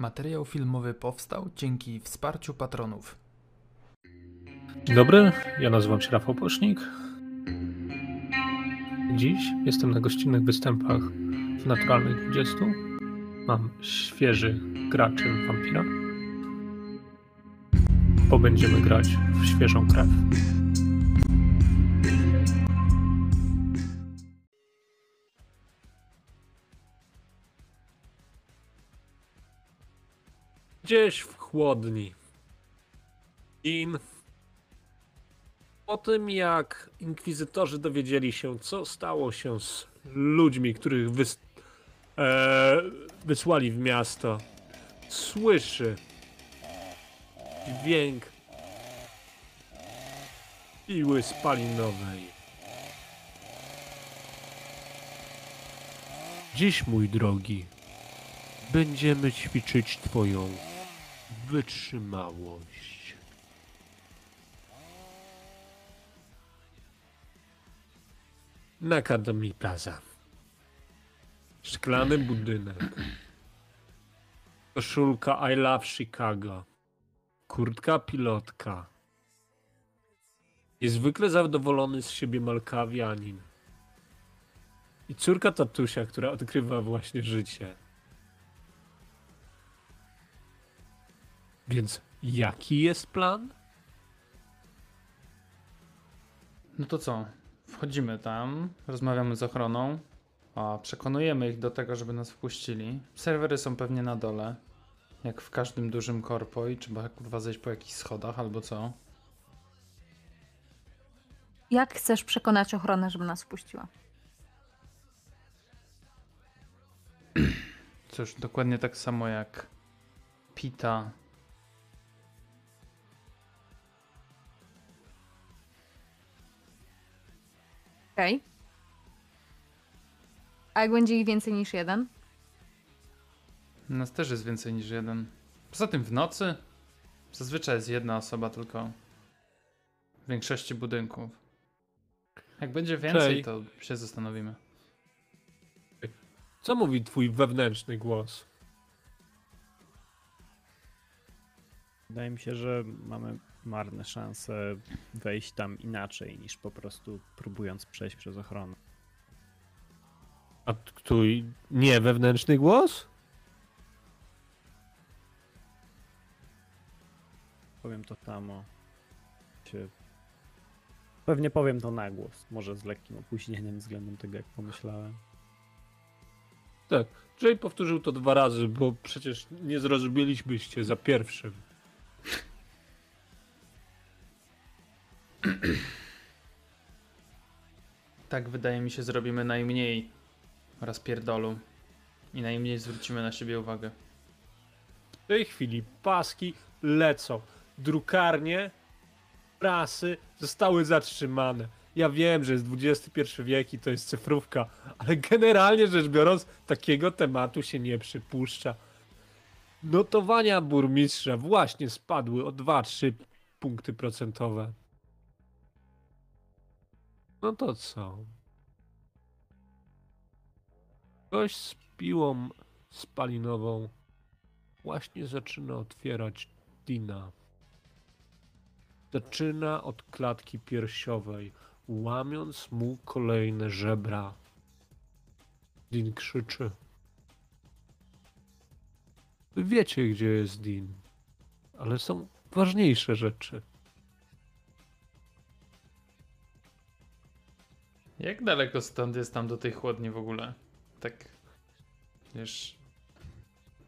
Materiał filmowy powstał dzięki wsparciu patronów. Dzień dobry, ja nazywam się Rafał Posznik. Dziś jestem na gościnnych występach w Naturalnych 20. Mam świeży graczy wampira. Bo będziemy grać w świeżą krew. Gdzieś w chłodni. In. Po tym jak inkwizytorzy dowiedzieli się, co stało się z ludźmi, których wys e, wysłali w miasto, słyszy dźwięk piły spalinowej. Dziś, mój drogi, będziemy ćwiczyć Twoją wytrzymałość. Na Academy Plaza. Szklany budynek. Koszulka I Love Chicago. Kurtka pilotka. Niezwykle zadowolony z siebie malkawianin. I córka tatusia, która odkrywa właśnie życie. Więc jaki jest plan? No to co? Wchodzimy tam, rozmawiamy z ochroną, a przekonujemy ich do tego, żeby nas wpuścili. Serwery są pewnie na dole, jak w każdym dużym korpo i trzeba kurwa zejść po jakichś schodach albo co. Jak chcesz przekonać ochronę, żeby nas wpuściła? Cóż, dokładnie tak samo jak Pita. Okej. A jak będzie ich więcej niż jeden? Nas też jest więcej niż jeden. Poza tym w nocy zazwyczaj jest jedna osoba tylko. W większości budynków. Jak będzie więcej, Cześć. to się zastanowimy. Co mówi twój wewnętrzny głos? Wydaje mi się, że mamy marne szanse wejść tam inaczej niż po prostu próbując przejść przez ochronę. A t- twój nie wewnętrzny głos? Powiem to samo. Się... Pewnie powiem to na głos, może z lekkim opóźnieniem względem tego, jak pomyślałem. Tak. Jay powtórzył to dwa razy, bo przecież nie zrozumielibyście za pierwszym. Tak wydaje mi się zrobimy najmniej rozpierdolu. I najmniej zwrócimy na siebie uwagę. W tej chwili paski lecą. Drukarnie, prasy zostały zatrzymane. Ja wiem, że jest XXI wiek i to jest cyfrówka, ale generalnie rzecz biorąc, takiego tematu się nie przypuszcza. Notowania burmistrza właśnie spadły o 2-3 punkty procentowe. No to co? Ktoś z piłą spalinową właśnie zaczyna otwierać Dina. Zaczyna od klatki piersiowej, łamiąc mu kolejne żebra. Din krzyczy. Wy wiecie, gdzie jest Din, ale są ważniejsze rzeczy. Jak daleko stąd jest tam do tej chłodni w ogóle? Tak. Wiesz.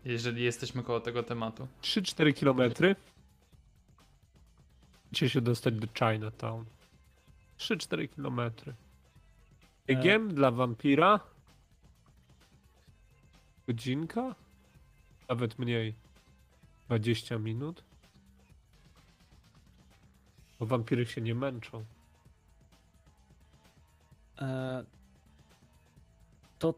Jeżeli jesteśmy koło tego tematu. 3-4 kilometry. Chcecie się dostać do Chinatown. 3-4 kilometry. Biegiem dla wampira. Godzinka? Nawet mniej. 20 minut. Bo wampiry się nie męczą. E, to,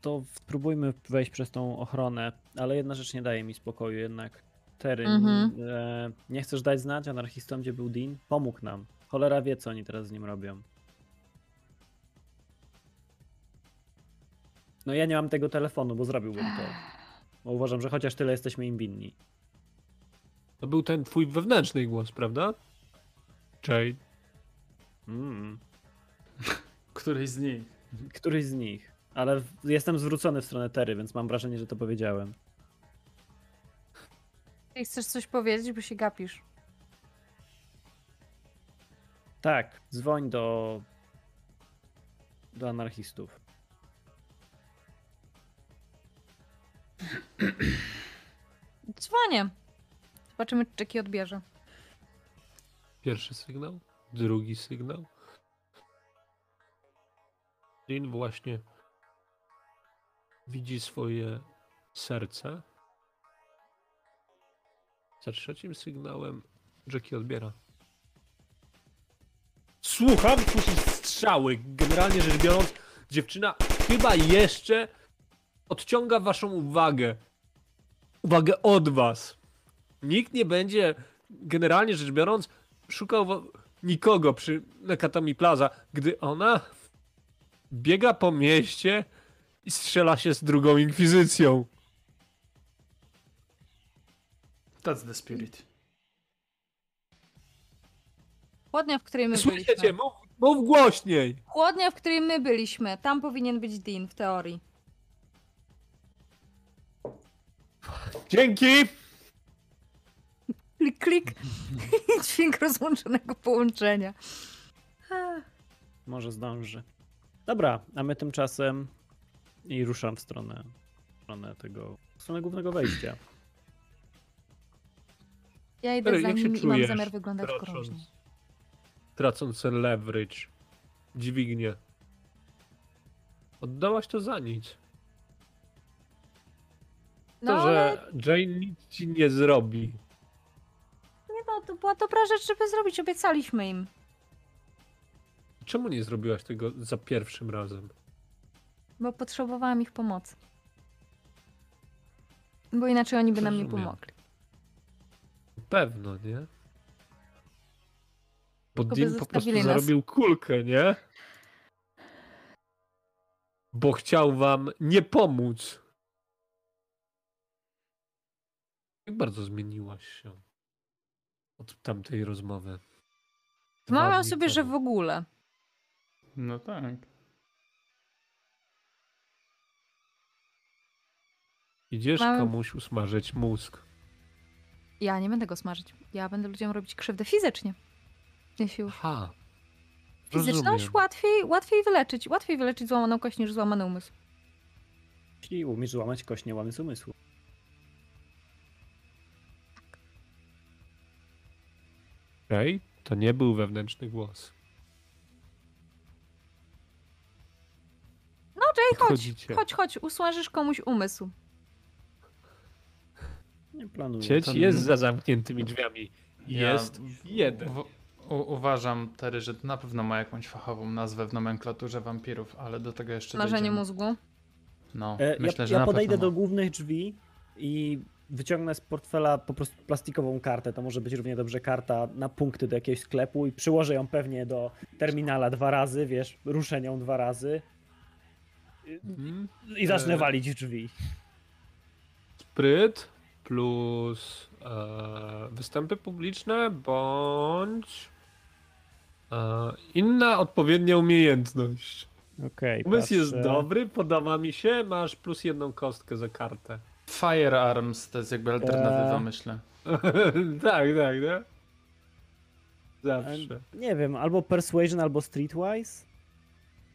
to spróbujmy wejść przez tą ochronę, ale jedna rzecz nie daje mi spokoju jednak. Terry, Mhm. e, nie chcesz dać znać anarchistom, gdzie był Dean? Pomógł nam. Cholera wie, co oni teraz z nim robią. No ja nie mam tego telefonu, bo zrobiłbym to. Bo uważam, że chociaż tyle jesteśmy im winni. To był ten twój wewnętrzny głos, prawda? Jay. Mm. Któryś z nich. Któryś z nich. Ale jestem zwrócony w stronę Tery, więc mam wrażenie, że to powiedziałem. Ty chcesz coś powiedzieć, bo się gapisz. Tak, dzwoń do. do anarchistów. Dzwonię. Zobaczymy, czy Jackie odbierze. Pierwszy sygnał, drugi sygnał. Lin właśnie widzi swoje serce. Za trzecim sygnałem Jackie odbiera. Słucham, słyszy strzały. Generalnie rzecz biorąc, dziewczyna chyba jeszcze odciąga waszą uwagę. Uwagę od was. Nikt nie będzie, generalnie rzecz biorąc, szukał nikogo przy Nakatami Plaza, gdy ona biega po mieście i strzela się z drugą inkwizycją. That's the spirit. Chłodnia, w której my Słyszycie, byliśmy. mów, mów głośniej. Chłodnia, w której my byliśmy. Tam powinien być Dean w teorii. Dzięki. Klik, klik. Dźwięk rozłączonego połączenia. Może zdąży. Dobra, a my tymczasem. i ruszam w stronę. w stronę tego. w stronę głównego wejścia. Ja idę za jak się nim i mam czujesz, zamiar wyglądać groźnie. Tracąc, tracąc leverage. Dźwignię. Oddałaś to za nic. No To, ale że Jane nic ci nie zrobi. nie no, to była dobra rzecz, żeby zrobić. Obiecaliśmy im. Czemu nie zrobiłaś tego za pierwszym razem? Bo potrzebowałam ich pomocy. Bo inaczej oni by nam nie Rozumiem. pomogli. Pewno, nie? Bo Tylko Dean po prostu nas. zarobił kulkę, nie? Bo chciał wam nie pomóc. Jak bardzo zmieniłaś się od tamtej rozmowy? Dwa sobie, że w ogóle. No tak. Idziesz Mam- komuś usmażyć mózg. Ja nie będę go smażyć. Ja będę ludziom robić krzywdę fizycznie. Jeśli już. Ha. Fizyczność rozumiem. łatwiej, łatwiej wyleczyć. Łatwiej wyleczyć złamaną kość niż złamany umysł. Jeśli umiesz złamać kość, nie łamy z umysłu. Okej, to nie był wewnętrzny głos. Chodź. Chodź, chodź. Usmażysz komuś umysł. Nie planuję. Sieć To- jest za zamkniętymi drzwiami. Jest jeden. U, u, uważam, Tery, że to na pewno ma jakąś fachową nazwę w nomenklaturze wampirów, ale do tego jeszcze Smażenie dojdziemy. mózgu. No, E, myślę, ja że ja na podejdę pewno do ma. głównych drzwi i wyciągnę z portfela po prostu plastikową kartę. To może być równie dobrze karta na punkty do jakiegoś sklepu i przyłożę ją pewnie do terminala dwa razy, wiesz, ruszę nią dwa razy Mhm. i zacznę E, walić w drzwi. Spryt plus e, występy publiczne bądź e, inna odpowiednia umiejętność. Okej, Umysł jest dobry, podoba mi się, masz plus jedną kostkę za kartę. Firearms to jest jakby alternatywa, E, myślę. tak, tak, nie? Zawsze. Nie wiem, albo Persuasion, albo Streetwise.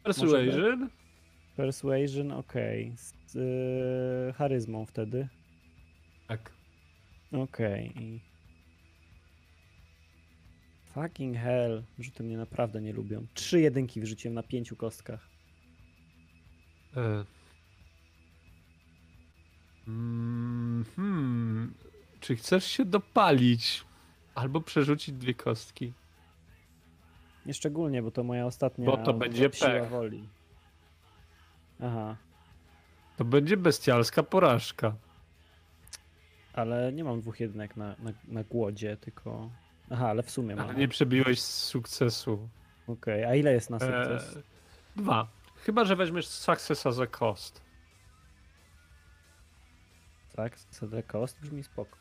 Persuasion? Persuasion, okej. Z y, charyzmą wtedy. Tak. Okej. i- Fucking hell. Rzuty mnie naprawdę nie lubią. Trzy jedynki wrzuciłem na pięciu kostkach. E. Mm, hmm. Czy chcesz się dopalić? Albo przerzucić dwie kostki? Nieszczególnie, bo to moja ostatnia Bo to będzie siła pech. woli. Aha, To będzie bestialska porażka. ale nie mam dwóch jedynek na, na, na głodzie, tylko... Aha, ale w sumie mam. Ale Okej, nie przebiłeś sukcesu. a ile jest na sukces? E, dwa. Chyba, że weźmiesz success as a cost. Tak, CD Cost brzmi spoko.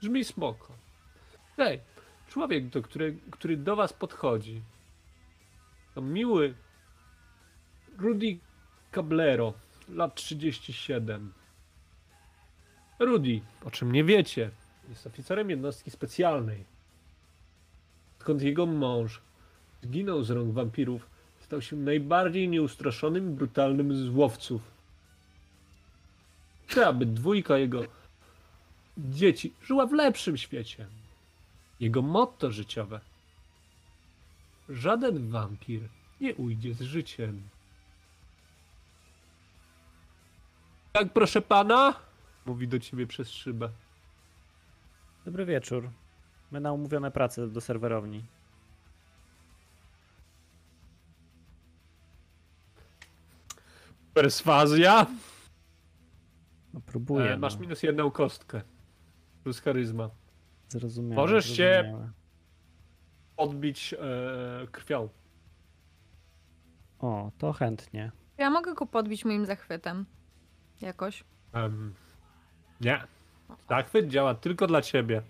Brzmi smoko. Hej, człowiek, do który, który do was podchodzi, to miły Rudy Cablero, lat 37. Rudy, o czym nie wiecie, jest oficerem jednostki specjalnej. Skąd jego mąż zginął z rąk wampirów, stał się najbardziej nieustraszonym brutalnym z łowców. Chce, aby dwójka jego dzieci żyła w lepszym świecie. Jego motto życiowe. Żaden wampir nie ujdzie z życiem. Tak, proszę pana? Mówi do ciebie przez szybę. Dobry wieczór. My na umówione prace do serwerowni. Perswazja? No próbuję. E, masz no. minus jedną kostkę. Plus charyzma. Zrozumiałe. Możesz się- zrozumiałe. Odbić e, krwią. O, to chętnie. Ja mogę go podbić moim zachwytem. Jakoś. Em, nie. Zachwyt działa tylko dla ciebie.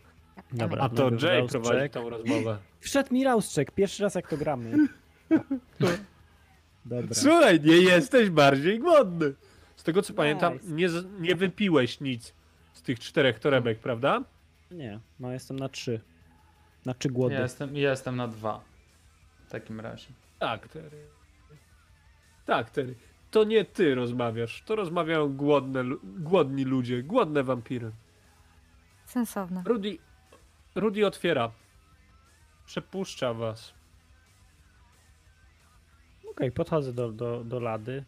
Dobra. A to Najpierw Jay prowadzi tą rozmowę. Wszedł mi Rauszczek, pierwszy raz jak to gramy. Dobra. Słuchaj, nie jesteś bardziej głodny. Z tego co Nice. pamiętam, nie, z- nie wypiłeś nic z tych czterech torebek, prawda? Nie, no jestem na trzy. Na trzy głody. Ja jestem, ja jestem na dwa. W takim razie. Tak, Terry. Tak, Terry. To nie ty rozmawiasz, to rozmawiają głodne, głodni ludzie, głodne wampiry. Sensowne. Rudy, Rudy otwiera. Przepuszcza was. Okej, podchodzę do, do, do lady.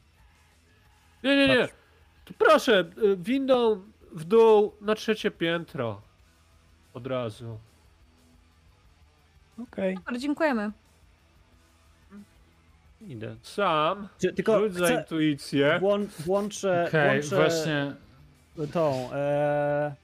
Nie, nie, nie. Tu proszę, y, windą w dół na trzecie piętro. Od razu. Okej, Dobra, dziękujemy. Idę. Sam. Czy- Tylko Rzuć za intuicję. włą, włączę, Okej, włączę właśnie. tą, e,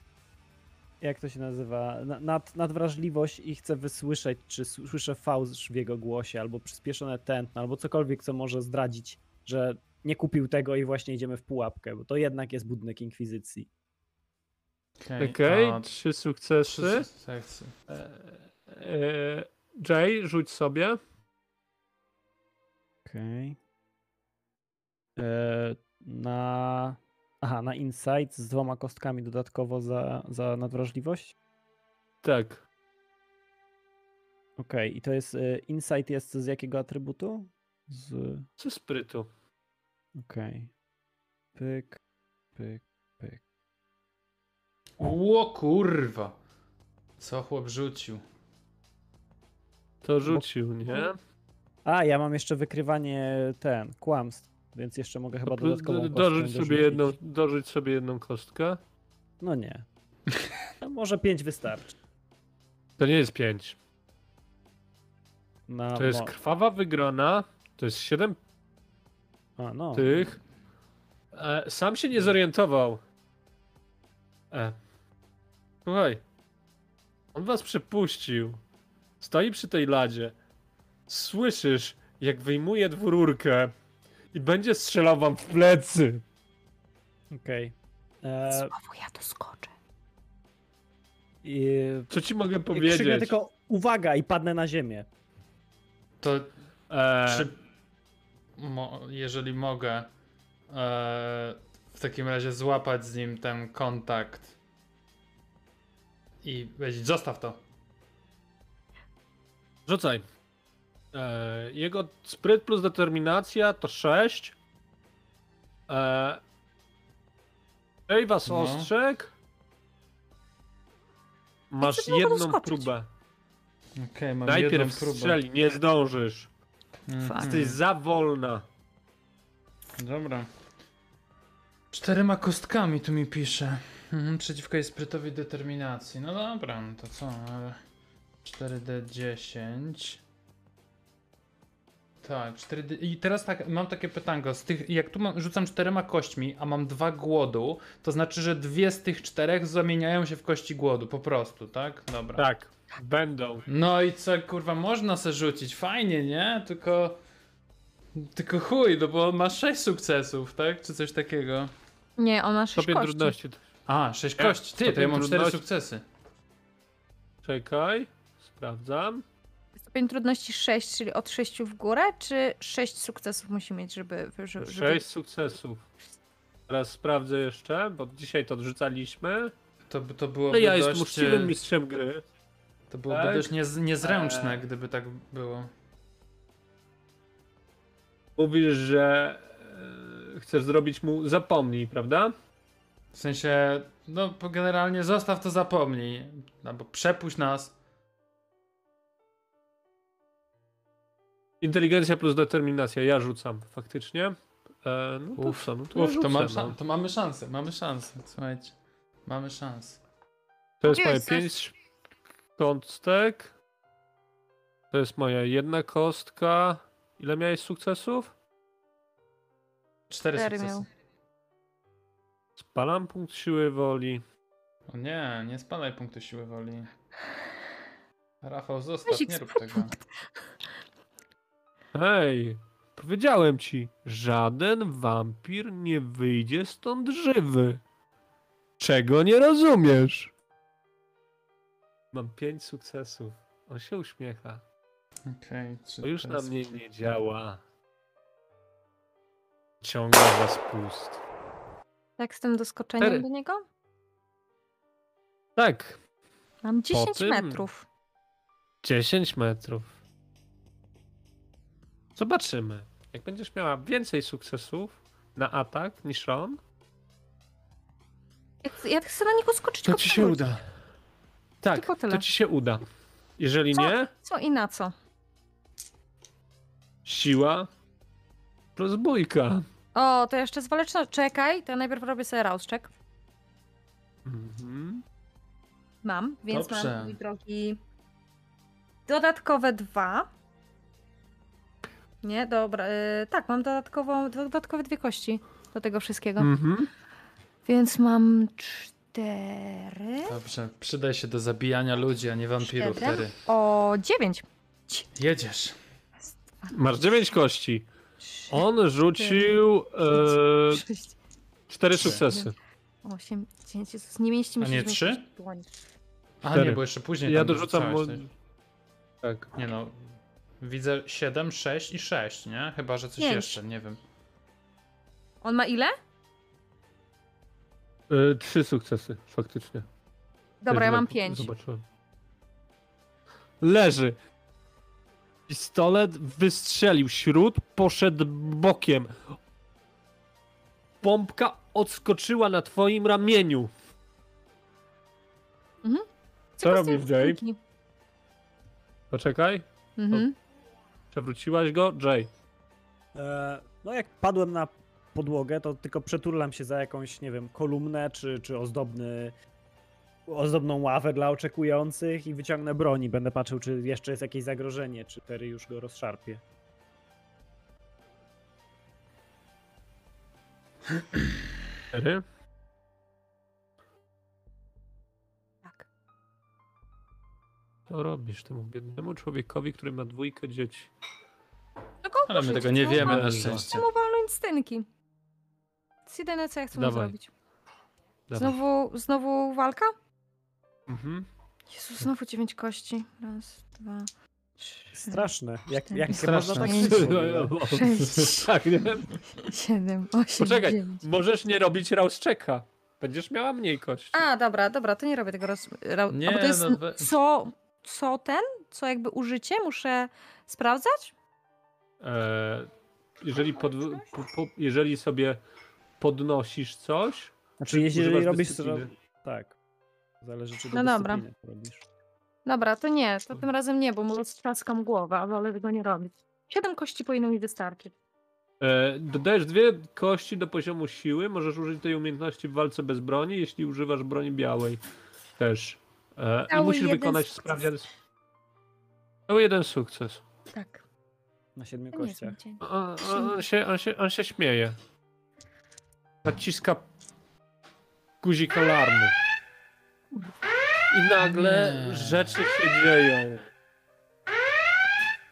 jak to się nazywa, Na- nad, nadwrażliwość i chcę wysłyszeć, czy słyszę fałsz w jego głosie, albo przyspieszone tętno, albo cokolwiek, co może zdradzić, że nie kupił tego i właśnie idziemy w pułapkę, bo to jednak jest budynek Inkwizycji. Okej, Okej, a, trzy sukcesy. trzy sekcje. E, e, Jay, rzuć sobie. Okej. E, Na... Aha, na insight z dwoma kostkami dodatkowo za, za nadwrażliwość? Tak. Okej, i to jest, e, insight jest z jakiego atrybutu? Z... Co sprytu. Okej. Pyk, pyk, pyk. Ło kurwa. Co chłop rzucił? To rzucił, nie? A, ja mam jeszcze wykrywanie ten, kłamstw, więc jeszcze mogę chyba Do- dodatkową dorzuć sobie, dorzucić. jedną, dorzuć sobie jedną kostkę. No nie. No może pięć wystarczy. To nie jest pięć. Na To jest mo- krwawa wygrana. To jest siedem A, no. tych. E, sam się nie zorientował. E. Słuchaj. On was przepuścił. Stoi przy tej ladzie. Słyszysz, jak wyjmuje dwururkę i będzie strzelał wam w plecy. Okej. E, Znowu ja to skoczę. i- Co ci mogę Krzyknę powiedzieć? tylko uwaga i padnę na ziemię. To E, Czy, mo, jeżeli mogę, e, w takim razie złapać z nim ten kontakt i powiedzieć, zostaw to. Rzucaj. E, jego spryt plus determinacja to 6. E, Ej, was No. ostrzeg. Masz jedną próbę. Okej, mam jedną Najpierw próbę. strzeli, nie zdążysz. Mhm. Jesteś za wolna. Dobra. Czterema kostkami tu mi pisze. Mhm, przeciwko jej sprytowi determinacji. No dobra, no to co? ale 4D10. Tak, 4D... I teraz tak, mam takie pytanko. Z tych, jak tu mam, rzucam czterema kośćmi, a mam dwa głodu, to znaczy, że dwie z tych czterech zamieniają się w kości głodu, po prostu, tak? Dobra. Tak, będą. No i co, kurwa, można se rzucić, fajnie, nie? Tylko... Tylko chuj, no bo masz 6 sukcesów, tak? Czy coś takiego. Nie, on ma sześć Stopień kości. trudności. A, 6 Ja kości. Ty, to ja mam 4 trudności- sukcesy. Czekaj, sprawdzam. Stopień trudności 6, czyli od 6 w górę, czy 6 sukcesów musi mieć, żeby... żeby... Sześć sukcesów. Teraz sprawdzę jeszcze, bo dzisiaj to odrzucaliśmy. To, by- to No byłoby ja jestem dość... uczciwym e, mistrzem gry. To byłoby Tak. dość niez, niezręczne, Eee. gdyby tak było. Mówisz, że e, chcesz zrobić mu zapomnij, prawda? W sensie, no po- generalnie zostaw to zapomnij. Albo przepuść nas. Inteligencja plus determinacja, ja rzucam faktycznie. E, no to Uf, co, no to, ja Uf, to, rzucę, mam no. szan- to mamy szansę, mamy szansę. Słuchajcie, mamy szansę. To jest moje jesteś? pięć kostek. To jest moja jedna kostka. Ile miałeś sukcesów? Cztery Cztery sukcesy. miał. Spalam punkt siły woli. O nie, nie spadaj punktu siły woli. Rafał, zostaw, Weź ich nie rób tego. Hej, powiedziałem ci, żaden wampir nie wyjdzie stąd żywy. Czego nie rozumiesz? Mam pięć sukcesów. On się uśmiecha. Okej, czy To już na mnie nie działa. Ciągle za spust. Tak z tym doskoczeniem Cztery. do niego? Tak, Mam 10 tym- metrów. 10 metrów. Zobaczymy. Jak będziesz miała więcej sukcesów na atak niż on, Ja chcę, ja chcę na niego skoczyć to go ci się przewrócić. uda. Tak, Tylko tyle. to ci się uda. Jeżeli Co? nie, Co i na co? siła plus bójka. O, to jeszcze z waleczności. Czekaj, to ja najpierw robię sobie rauszczek. Mhm. Mam, więc Dobrze. mam mój drogi dodatkowe dwa. Nie, dobra. y, tak, mam dodatkową, dodatkowe dwie kości do tego wszystkiego. Mhm. Więc mam cztery. Dobrze, przydaj się do zabijania ludzi, a nie wampirów Siedem. wtedy. O, dziewięć. Jedziesz. Masz 9 kości. On rzucił e, sześć, 4 Trzy. sukcesy. osiem, dziewięć. Jezus, nie mieści mi A się nie zmieścić trzy? w dłoni. A Cztery. nie, bo jeszcze później Ja tam dorzucam mu... dorzucałeś. Tak. Nie no, widzę 7, 6 i 6, nie? Chyba, że coś Pięć. jeszcze, nie wiem. On ma ile? E, trzy sukcesy, faktycznie. Dobra, ja mam pięć. Zobaczyłem. Leży. Pistolet wystrzelił. Śród poszedł bokiem. Pompka odskoczyła na twoim ramieniu. Co robisz, tej Jay? kulki. Poczekaj. Mhm. Przewróciłaś go? Jay. E, no jak padłem na podłogę, to tylko przeturlam się za jakąś, nie wiem, kolumnę czy, czy ozdobny, ozdobną ławę dla oczekujących i wyciągnę broni. Będę patrzył, czy jeszcze jest jakieś zagrożenie, czy Terry już go rozszarpie. Cztery. Co robisz temu biednemu człowiekowi, który ma dwójkę dzieci? No go Ale my tego nie co? wiemy na szczęście. Chcę mu walnąć stynki. To jest jedyne, co ja chcę mu Dawaj. zrobić. Dawaj. Znowu, znowu walka? Mhm. Jezu, znowu dziewięć kości. Raz, dwa, trzy, Straszne. Jak, jak Straszne. można tak żyć w ogóle? Sześć. tak, nie? siedem, osiem, Poczekaj, dziewięć. możesz nie robić rauschecka. Będziesz miała mniej kości. A, dobra, dobra, to nie robię tego roz... Ra... Nie, A, bo to jest no we- co, co ten? Co jakby użycie? Muszę sprawdzać? E, jeżeli, pod, po, po, jeżeli sobie podnosisz coś, Znaczy, jeśli używasz robisz... dyscypliny. Tak. Zależy, czy do No dobra. robisz. Dobra, to nie, to tym razem nie, bo mu roztrzaskam głowę, a wolę tego nie robić. Siedem kości powinno mi wystarczyć. E, dodajesz dwie kości do poziomu siły, możesz użyć tej umiejętności w walce bez broni, jeśli używasz broni białej też. E, I Cały musisz jeden wykonać sukces. sprawdzian. Cały jeden sukces. Tak. Na siedmiu To nie jest kościach. mój dzień. On, on, on, się, on, się, on się śmieje. Naciska guzik alarmu. I nagle Nie. rzeczy się dzieją.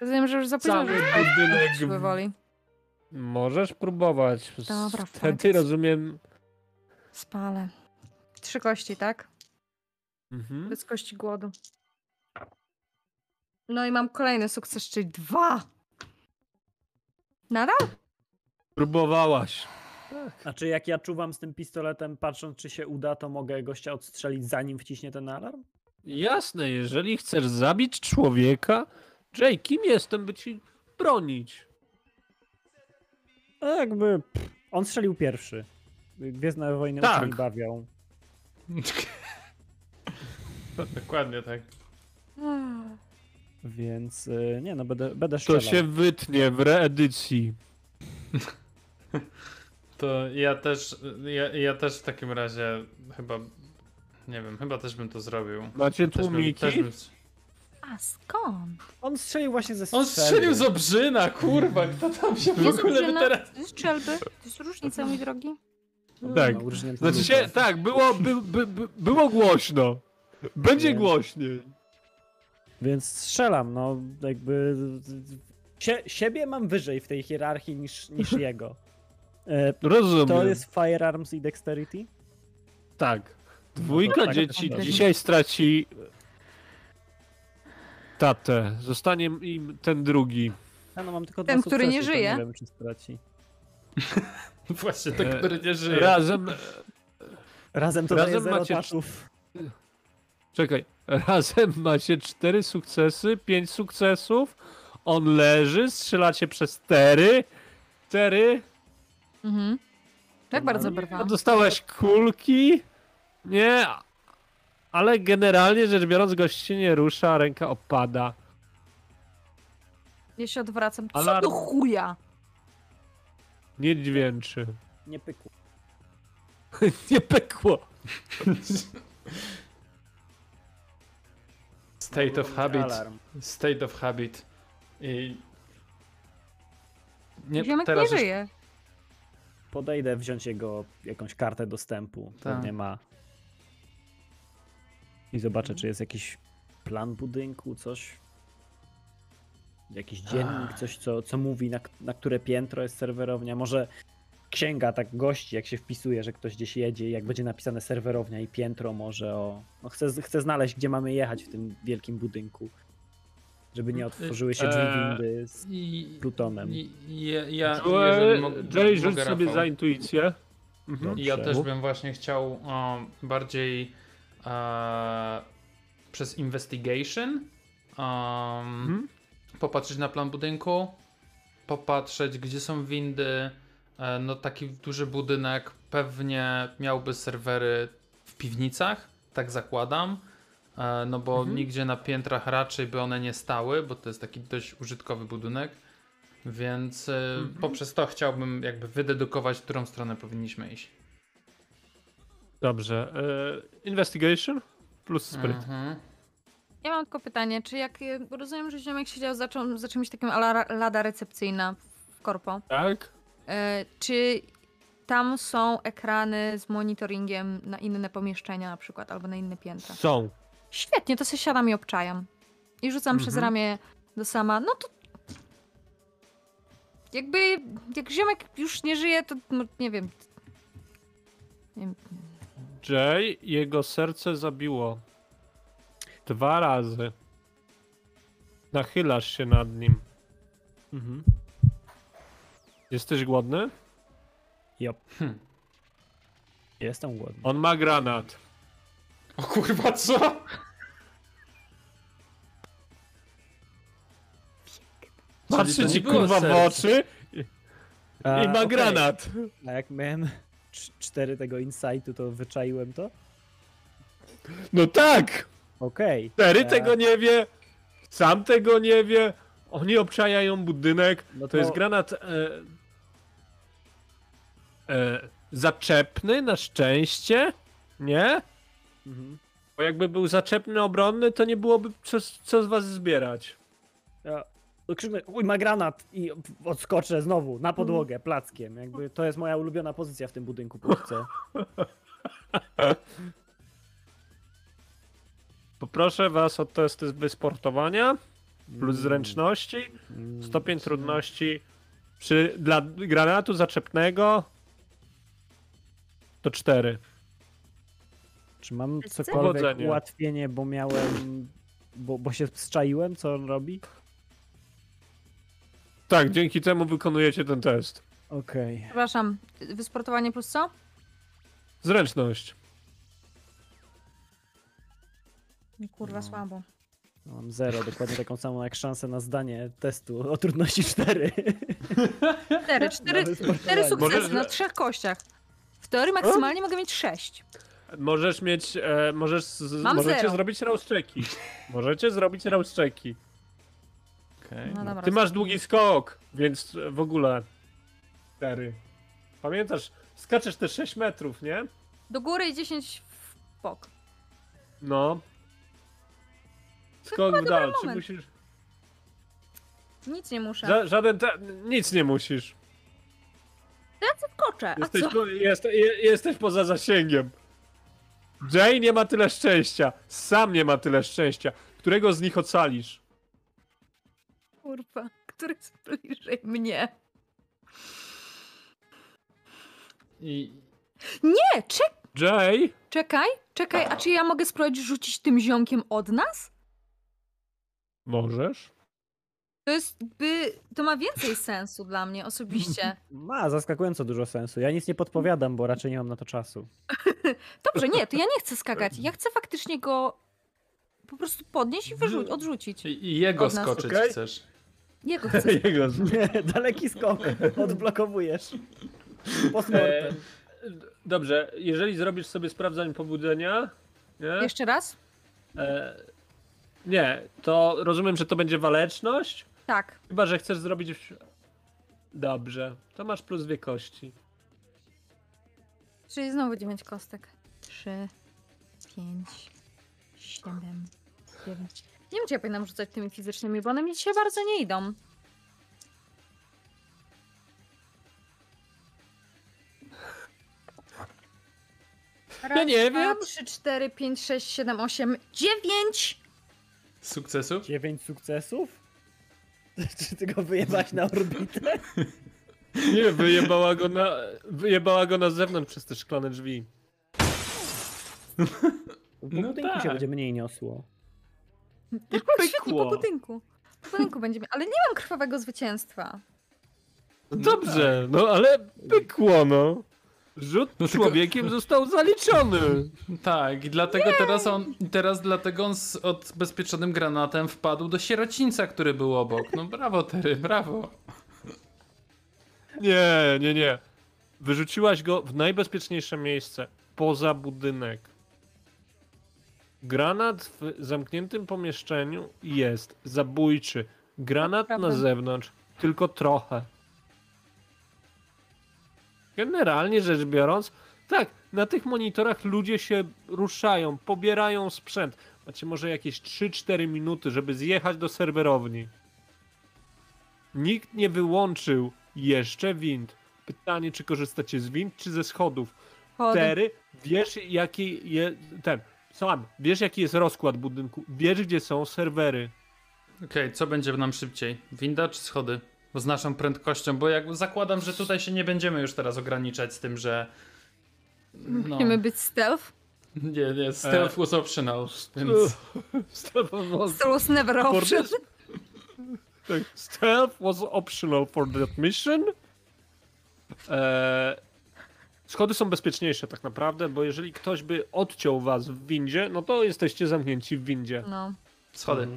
Rozumiem, że już za późno, Cały żeby budynek siły woli. Możesz próbować. Dobra, Wtedy fakt. rozumiem. Spalę. Trzy kości, tak? Mhm. Bez kości głodu. No i mam kolejny sukces, czyli dwa. Nadal? Próbowałaś. Znaczy jak ja czuwam z tym pistoletem, patrząc czy się uda, to mogę gościa odstrzelić zanim wciśnie ten alarm? Jasne, jeżeli chcesz zabić człowieka, Jay, kim jestem, by ci bronić? No jakby pff, on strzelił pierwszy. Gwiezdne wojny Tak. oczami bawią. Dokładnie tak. Więc y, nie no, będę, będę To strzelał. się wytnie w reedycji. To ja też, ja, ja też w takim razie chyba, nie wiem, chyba też bym to zrobił. Macie Też bym, tłumiki? też bym... A skąd? On strzelił właśnie ze On strzelił z obrzyna, kurwa, kto tam się w ogóle obrzyna, teraz... To jest strzelby. To jest różnica, mój drogi. Tak. No, Znaczy się, tak, było, by, by, by, było głośno. Będzie Wiem. głośniej. Więc strzelam, no jakby... Sie, siebie mam wyżej w tej hierarchii niż, niż jego. E, Rozumiem. to jest Firearms i Dexterity? Tak. Dwójka tak, dzieci to dobrze. dzisiaj straci tatę. Zostanie im ten drugi. Ja no mam tylko Ten, który nie żyje. Nie wiem, czy straci. Właśnie ten, E, który nie żyje. Razem, Razem to Razem daje zero macie. Czekaj, razem macie cztery sukcesy, pięć sukcesów. On leży, strzelacie przez cztery. Cztery. Mhm. Jak bardzo A brwa. Dostałeś kulki? Nie. Ale generalnie rzecz biorąc, gość się nie rusza, ręka opada. Ja się odwracam. Co Alarm. do chuja? Nie dźwięczy. Nie pykło. nie pekło. State of habit. Alarm. State of habit. I... Nie, Ziomek nie teraz już żyje. Podejdę wziąć jego jakąś kartę dostępu. Tak. Pewnie ma. I zobaczę, czy jest jakiś plan budynku, coś. Jakiś dziennik, coś, co, co mówi, na, na które piętro jest serwerownia. Może księga tak gości, jak się wpisuje, że ktoś gdzieś jedzie i jak będzie napisane serwerownia i piętro może o... No chcę, chcę znaleźć, gdzie mamy jechać w tym wielkim budynku. Żeby nie otworzyły się drzwi Eee, windy z Plutonem. ja, ja, Jay, rzuć sobie Rafał. za intuicję. Mhm. I ja też bym właśnie chciał o, bardziej e, przez investigation um, Mhm. popatrzeć na plan budynku, popatrzeć gdzie są windy. E, no taki duży budynek pewnie miałby serwery w piwnicach, tak zakładam. E, no bo Mhm. nigdzie na piętrach raczej by one nie stały, bo to jest taki dość użytkowy budynek. Więc e, Mhm. poprzez to chciałbym jakby wydedukować, w którą stronę powinniśmy iść. Dobrze. E, investigation plus spryt. Mhm. Ja mam tylko pytanie, czy jak rozumiem, że ziomek siedział za, za czymś takim ala lada recepcyjna w korpo, Tak? E, czy tam są ekrany z monitoringiem na inne pomieszczenia na przykład, albo na inne piętra? Są. Świetnie, to sobie siadam i obczajam. I rzucam przez Mhm. ramię do sama, no to jakby, jak ziomek już nie żyje, to no, nie wiem. Nie wiem. Jay, jego serce zabiło. Dwa razy. Nachylasz się nad nim. Mhm. Jesteś głodny? Jop. Hmm. Jestem głodny. On ma granat. O kurwa, co? Patrzy ci kurwa w oczy A, i ma okej. granat. A jak miałem cz- cztery tego insightu, to wyczaiłem to? No tak! Okej. Tery E, tego nie wie, sam tego nie wie. Oni obczajają budynek. No To jest to- granat e, e, zaczepny na szczęście, nie? Mhm. Bo jakby był zaczepny, obronny, to nie byłoby co, co z was zbierać. Ja krzyknę, uj, ma granat i odskoczę znowu na podłogę plackiem. Jakby to jest moja ulubiona pozycja w tym budynku, chcę. Poproszę was o testy wysportowania plus Mm. zręczności. Mm. Stopień trudności przy, dla granatu zaczepnego to 4. Czy mam cokolwiek Powodzenia. ułatwienie, bo miałem... Bo, bo się zczaiłem, co on robi? Tak, dzięki temu wykonujecie ten test. Okej. Przepraszam, wysportowanie plus co? Zręczność. Kurwa, No. słabo. Mam zero, dokładnie taką samą jak szansę na zdanie testu o trudności 4. Cztery, cztery, cztery sukcesy Możesz- na trzech kościach. W teorii maksymalnie mogę mieć sześć. Możesz mieć, e, możesz, z, Mam możecie zero. zrobić rauszczeki. Możecie zrobić rauszczeki. Okej. No dobra. Ty masz długi skok, więc w ogóle. Cztery. Pamiętasz, skaczesz te 6 metrów, nie? Do góry i 10 w bok. No. Skok w dal, czy moment. musisz... Nic nie muszę. Ża żaden te... Nic nie musisz. Skoczę. A Jesteś, co? po, jest, je, jesteś poza zasięgiem. Jay nie ma tyle szczęścia. Sam nie ma tyle szczęścia. Którego z nich ocalisz? Kurwa, który jest bliżej mnie? I Nie, czek Jay? czekaj, czekaj, a czy ja mogę spróbować rzucić tym ziomkiem od nas? Możesz. To jest by, to ma więcej sensu dla mnie osobiście. Ma zaskakująco dużo sensu. Ja nic nie podpowiadam, bo raczej nie mam na to czasu. Dobrze, nie, to ja nie chcę skakać. Ja chcę faktycznie go po prostu podnieść i wyrzucić, odrzucić. I, jego Od nas, skoczyć okej? chcesz. Jego chcę. Jego. Nie, daleki skok. Odblokowujesz. E, dobrze, jeżeli zrobisz sobie sprawdzanie pobudzenia, nie? Jeszcze raz? E, nie, to rozumiem, że to będzie waleczność? Tak. Chyba, że chcesz zrobić... w- Dobrze, to masz plus dwie kości. Czyli znowu 9 kostek. 3, 5, 7, 9. Nie wiem, czy ja powinnam rzucać tymi fizycznymi, bo one mi dzisiaj bardzo nie idą. Raz, nie dwa, wiem. 3, 4, 5, 6, 7, 8, 9! Sukcesów? Dziewięć sukcesów? Czy ty go wyjebać na orbitę? Nie, wyjebała go na, wyjebała go na zewnątrz przez te szklane drzwi. Po No budynku się tak. będzie mniej niosło. I Świetnie, po pykło. budynku. Po budynku będzie. mi- Ale nie mam krwawego zwycięstwa. Dobrze, no ale pykło, no. Rzut No tylko- człowiekiem został zaliczony. Tak, i dlatego teraz on, teraz dlatego on z odbezpieczonym granatem wpadł do sierocińca, który był obok. No brawo, Tery, brawo. Nie, nie, nie. Wyrzuciłaś go w najbezpieczniejsze miejsce, poza budynek. Granat w zamkniętym pomieszczeniu jest zabójczy. Granat na zewnątrz tylko trochę. Generalnie rzecz biorąc, tak, na tych monitorach ludzie się ruszają, pobierają sprzęt. Macie może jakieś 3-4 minuty, żeby zjechać do serwerowni. Nikt nie wyłączył jeszcze wind. Pytanie, czy korzystacie z wind, czy ze schodów. Chody. Tery, wiesz jaki je, ten, sam, wiesz jaki jest rozkład budynku, wiesz gdzie są serwery. Okej, co będzie nam szybciej? Winda czy schody? Z naszą prędkością, bo jak zakładam, że tutaj się nie będziemy już teraz ograniczać z tym, że. No, Musimy być stealth. nie, nie, stealth was optional, więc. Stealth was, never for option. this- tak, stealth was optional for that mission. Eee, schody są bezpieczniejsze tak naprawdę, bo jeżeli ktoś by odciął was w windzie, no to jesteście zamknięci w windzie. No. Schody.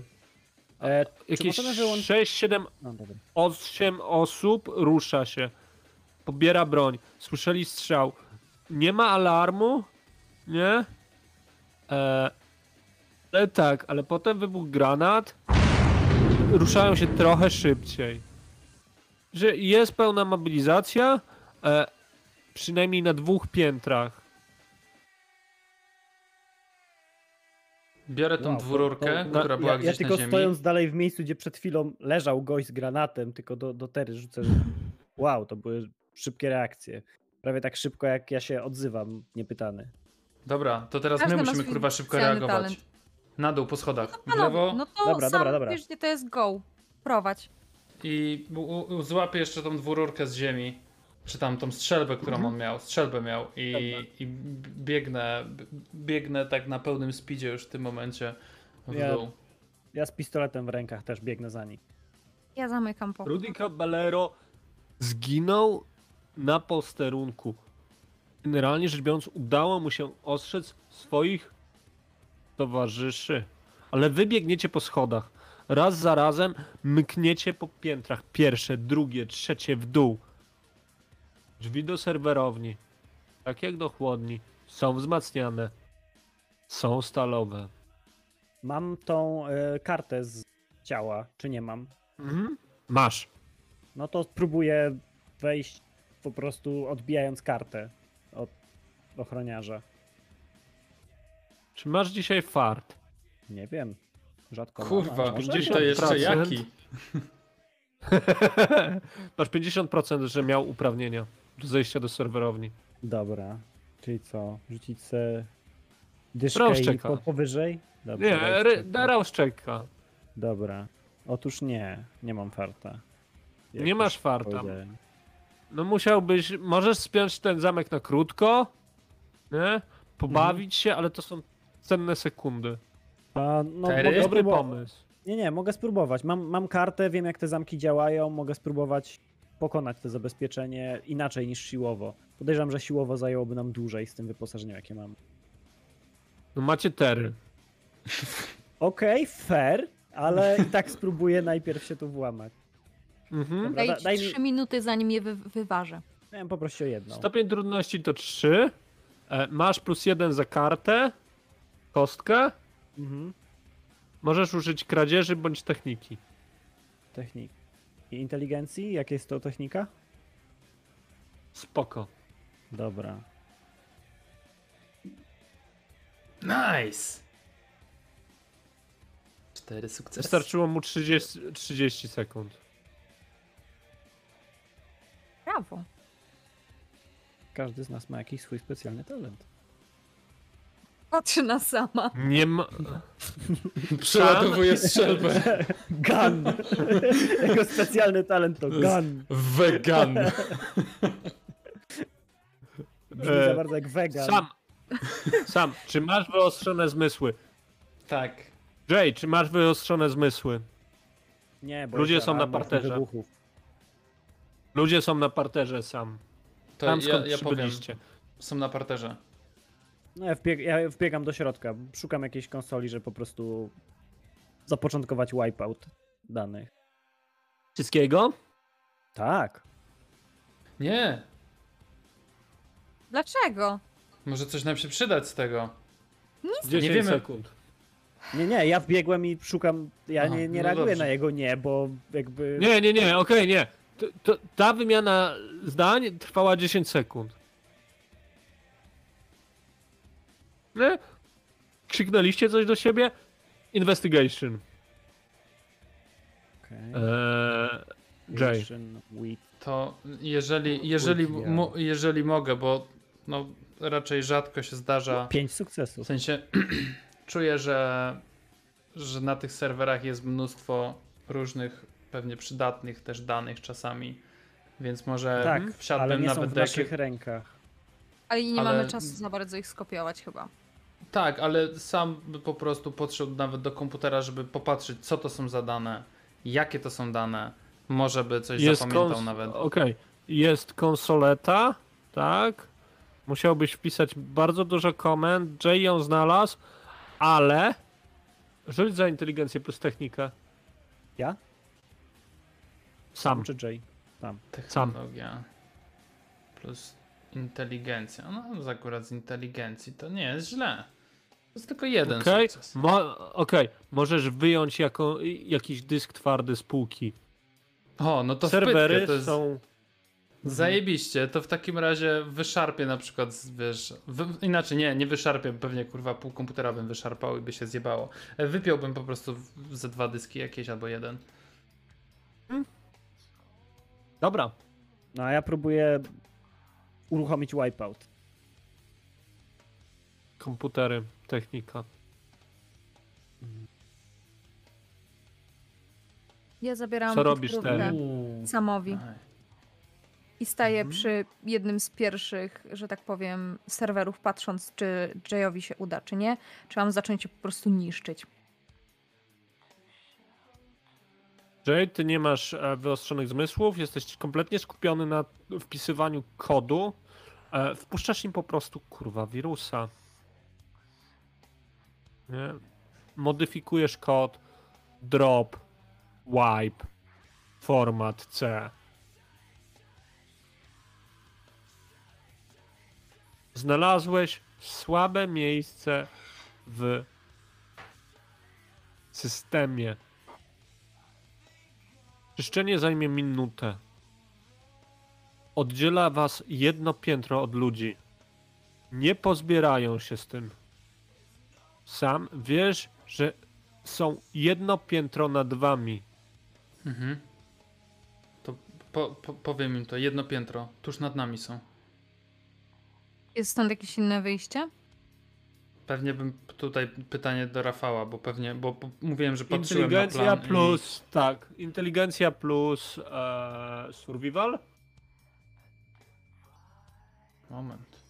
E, Jakieś możemy wyłączyć... 6-7 No dobra. Osiem osób rusza się. Pobiera broń. Słyszeli strzał. Nie ma alarmu? Nie? E, ale tak, ale potem wybuchł granat. Ruszają się trochę szybciej. Że jest pełna mobilizacja. E, przynajmniej na dwóch piętrach. Biorę tą Wow, to- dwururkę, to- która była ja, gdzieś ja tylko na ziemi. stojąc dalej w miejscu, gdzie przed chwilą leżał gość z granatem, tylko do, do tery rzucę. że- Wow, to były szybkie reakcje. Prawie tak szybko, jak ja się odzywam, niepytany. Dobra, to teraz Każdy my musimy kurwa szybko reagować. talent. Na dół po schodach. Panowie, lewo no to Dobra, sam dobra, dobra. wiesz, gdzie to jest go. Prowadź. i u, u, złapię jeszcze tą dwururkę z ziemi. Czy tam tą strzelbę, którą Mhm. on miał, strzelbę miał i, i biegnę, biegnę tak na pełnym speedzie już w tym momencie w Ja- dół. Ja z pistoletem w rękach też biegnę za nim. Ja zamykam pokój. Rudy Caballero zginął na posterunku. Generalnie rzecz biorąc, udało mu się ostrzec swoich towarzyszy. Ale wy biegniecie po schodach. Raz za razem mkniecie po piętrach. Pierwsze, drugie, trzecie w dół. Drzwi do serwerowni, tak jak do chłodni, są wzmacniane. Są stalowe. Mam tą e, kartę z ciała, czy nie mam? Mhm. Masz. No to spróbuję wejść po prostu odbijając kartę od ochroniarza. Czy masz dzisiaj fart? Nie wiem. Rzadko mam, Kurwa, może gdzieś to jeszcze 50%. jaki? Masz 50%, że miał uprawnienia do zejścia do serwerowni. Dobra. Czyli co? Rzucić se dyszkę i po, powyżej? Dobra, Nie, darał szczeka. Dobra. Otóż nie, nie mam farta. Jak Nie masz farta. powiedziałem. No musiałbyś, możesz spiąć ten zamek na krótko, nie? Pobawić Mhm. się, ale to są cenne sekundy. A, no, Dobry spróbować. pomysł. Nie, nie, mogę spróbować. Mam, mam kartę, wiem jak te zamki działają, mogę spróbować pokonać to zabezpieczenie inaczej niż siłowo. Podejrzewam, że siłowo zajęłoby nam dłużej z tym wyposażeniem, jakie mam. No macie tery. Okej, fair, ale i tak spróbuję najpierw się tu włamać. Mhm. Dobra, Daj daj mi- trzy minuty, zanim je wy wyważę. Miałem poprosić o jedną. Stopień trudności to 3. E, masz plus 1 za kartę, kostkę. Mhm. Możesz użyć kradzieży bądź techniki. Technik. I inteligencji? Jaka jest to technika? Spoko. Dobra. Nice! Cztery sukcesy. Wystarczyło mu 30, 30 sekund. Brawo. Każdy z nas ma jakiś swój specjalny talent. Patrzy na sama. Nie ma... Przeładowuję strzelbę. Gun! Jego specjalny talent to gun. Wegan. Brzmi E, za bardzo jak vegan. Sam. Sam, czy masz wyostrzone zmysły? Tak. Jay, czy masz wyostrzone zmysły? Nie, bo Ludzie są na parterze. Ludzie są na parterze sam. To Tam ja, skąd ja powiem. Są na parterze. No ja, wbieg, ja wbiegam do środka. Szukam jakiejś konsoli, żeby po prostu zapoczątkować wipeout danych. Wszystkiego? Tak. Nie. Dlaczego? Może coś nam się przydać z tego. 10 wiemy. sekund. Nie, nie, ja wbiegłem i szukam. Ja Aha, nie, nie no reaguję dobrze. na jego nie, bo jakby. Nie, nie, nie, okej, nie. To, to, ta wymiana zdań trwała 10 sekund. Nie? Krzyknęliście coś do siebie? Investigation. Okay. Eee, Jay. To jeżeli, jeżeli, mo, jeżeli mogę, bo no, raczej rzadko się zdarza. Pięć W sukcesów. sensie czuję, że, że na tych serwerach jest mnóstwo różnych, pewnie przydatnych też danych czasami. Więc może Tak, ale wsiadłbym nie są nawet w do naszych jakich... rękach. Ale nie Ale- mamy czasu za bardzo ich skopiować chyba. Tak, ale sam by po prostu podszedł nawet do komputera, żeby popatrzeć, co to są za dane, jakie to są dane. Może by coś Jest zapamiętał kons- nawet. Okej. Jest konsoleta, tak? Musiałbyś wpisać bardzo dużo komend. Jay ją znalazł, ale. Rzuć za inteligencję plus technikę. Ja? Sam. Czy Jay? Tam. Technologia plus inteligencja. No, akurat z inteligencji to nie jest źle. To jest tylko jeden Okej, sukces. Mo- okej. możesz wyjąć jako, jakiś dysk twardy z półki. O, no to Serwery wpytkę, to jest są. zajebiście. To w takim razie wyszarpię na przykład, wiesz, wy, inaczej nie, nie wyszarpię, pewnie kurwa pół komputera bym wyszarpał i by się zjebało. E, Wypiąłbym po prostu ze dwa dyski jakieś albo jeden. Dobra. No a ja próbuję uruchomić wipeout. Komputery, technika. Ja zabieram Co robisz podróbkę teraz? Samowi. I staję Mhm. przy jednym z pierwszych, że tak powiem, serwerów, patrząc, czy Jayowi się uda, czy nie. Czy mam zacząć po prostu niszczyć. Jay, ty nie masz e, wyostrzonych zmysłów, jesteś kompletnie skupiony na wpisywaniu kodu. E, wpuszczasz im po prostu kurwa wirusa. Nie? Modyfikujesz kod drop, wipe, format C. Znalazłeś słabe miejsce w systemie. Czyszczenie zajmie minutę. Oddziela was jedno piętro od ludzi. Nie pozbierają się z tym. Sam wiesz, że są jedno piętro nad wami. Mhm. To po, po, powiem im to, jedno piętro, tuż nad nami są. Jest stąd jakieś inne wyjście? Pewnie bym tutaj pytanie do Rafała, bo pewnie, bo, bo mówiłem, że patrzyłem Inteligencja na plan plus, tak, inteligencja plus e, survival. I... Moment.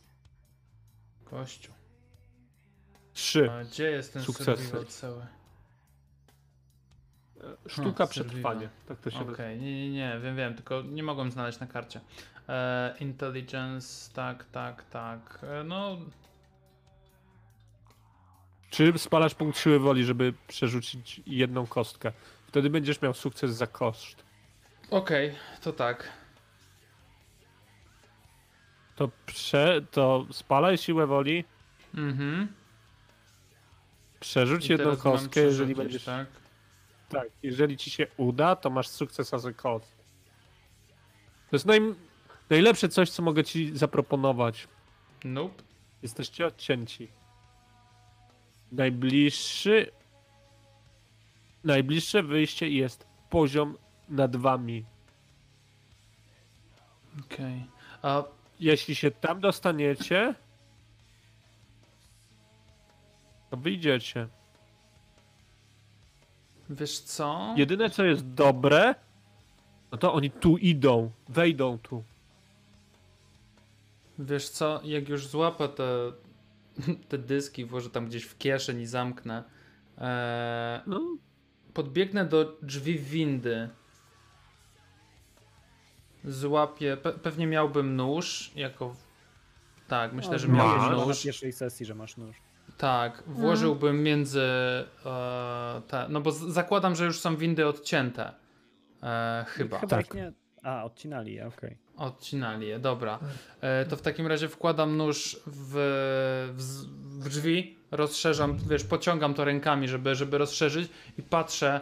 Kościół. Trzy. A gdzie jest ten Sukcesy. survival cały? Sztuka Ha, przetrwania. survival. Tak to się Okej, nazywa. nie, nie, nie, wiem, wiem, tylko nie mogłem znaleźć na karcie. E, intelligence, tak, tak, tak. E, no, Czy spalasz punkt siły woli, żeby przerzucić jedną kostkę? Wtedy będziesz miał sukces za koszt. okej, to tak. To, prze, to spalaj siłę woli, Mhm. Przerzuć I jedną teraz mam kostkę, jeżeli przerzucić, będziesz. Tak? Tak, jeżeli ci się uda, to masz sukces as a cost. To jest naj, najlepsze coś, co mogę ci zaproponować. Nope. Jesteście odcięci. Najbliższy. Najbliższe wyjście jest poziom nad wami. Okej. A Jeśli się tam dostaniecie, to wyjdziecie. wiesz co? Jedyne co jest dobre, no to oni tu idą, wejdą tu. Wiesz co, jak już złapę te, te dyski, włożę tam gdzieś w kieszeń i zamknę, e, No, podbiegnę do drzwi windy. Złapię, pe, pewnie miałbym nóż, jako... Tak, myślę, że miałbym masz. Na nóż. pierwszej sesji, że masz nóż. Tak, włożyłbym między e, te, no bo z- zakładam, że już są windy odcięte. E, chyba. Chyba Tak. nie... A, odcinali je, okej. Odcinali je, dobra. E, to w takim razie wkładam nóż w, w, w drzwi, rozszerzam, wiesz, pociągam to rękami, żeby, żeby rozszerzyć i patrzę,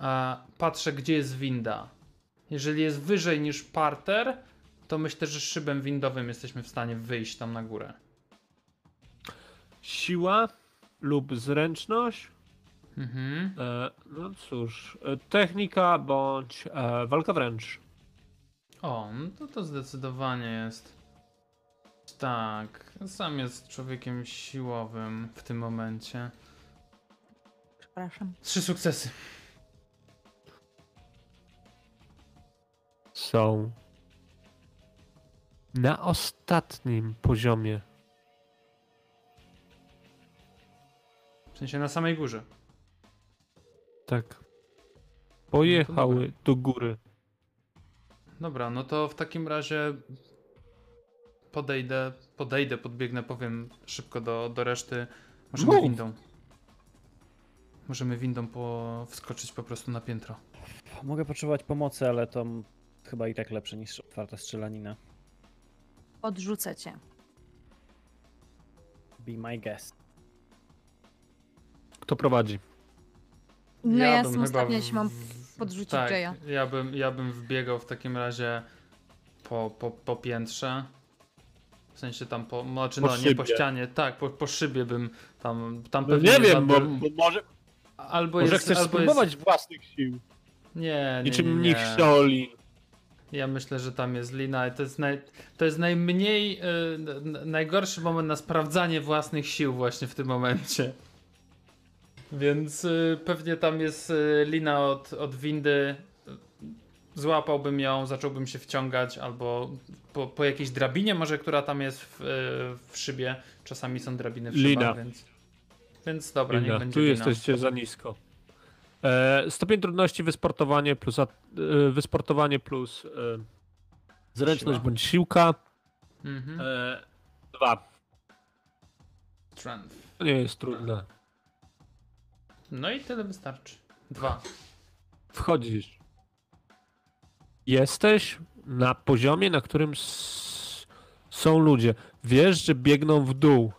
e, patrzę, gdzie jest winda. Jeżeli jest wyżej niż parter, to myślę, że szybem windowym jesteśmy w stanie wyjść tam na górę. Siła lub zręczność. Mhm. E, no cóż, e, technika bądź e, walka wręcz. O, no to to zdecydowanie jest. Tak, sam jest człowiekiem siłowym w tym momencie. Przepraszam. Trzy sukcesy. Są na ostatnim poziomie. Sensie na samej górze. Tak. Pojechały dobra. do góry. Dobra, no to w takim razie podejdę, podejdę, podbiegnę, powiem szybko do, do reszty. Możemy Mów. windą. Możemy windą po, wskoczyć po prostu na piętro. Mogę potrzebować pomocy, ale to chyba i tak lepsze niż otwarta strzelanina. Odrzucę cię. Be my guest. Kto prowadzi? No ja, bym jestem chyba ostatnia, w- jeśli mam podrzucić tak, Jaya. Ja bym, ja bym wbiegał w takim razie po, po, po piętrze. W sensie tam po, znaczy Po no nie po ścianie, tak, po, po szybie bym tam, tam No pewnie nie wiem, bo, bo może, albo może jest, chcesz albo spróbować Jest, własnych sił. nie, nie, Niczym nie, nie. Ja myślę, że tam jest lina i to jest, naj, to jest najmniej, y, najgorszy moment na sprawdzanie własnych sił właśnie w tym momencie. Więc y, pewnie tam jest y, lina od, od windy. złapałbym ją, zacząłbym się wciągać, albo po, po jakiejś drabinie może, która tam jest w, w szybie. Czasami są drabiny w szybach, Lina. więc... Więc dobra, niech Lina, będzie tu lina. jesteście za nisko. E, stopień trudności wysportowanie plus, at, e, wysportowanie plus e, zręczność Siła. bądź siłka. Mhm. E, dwa. Strength. To nie jest trudne. No i tyle wystarczy. Dwa. Wchodzisz. Jesteś na poziomie, na którym są ludzie. Wiesz, że biegną w dół.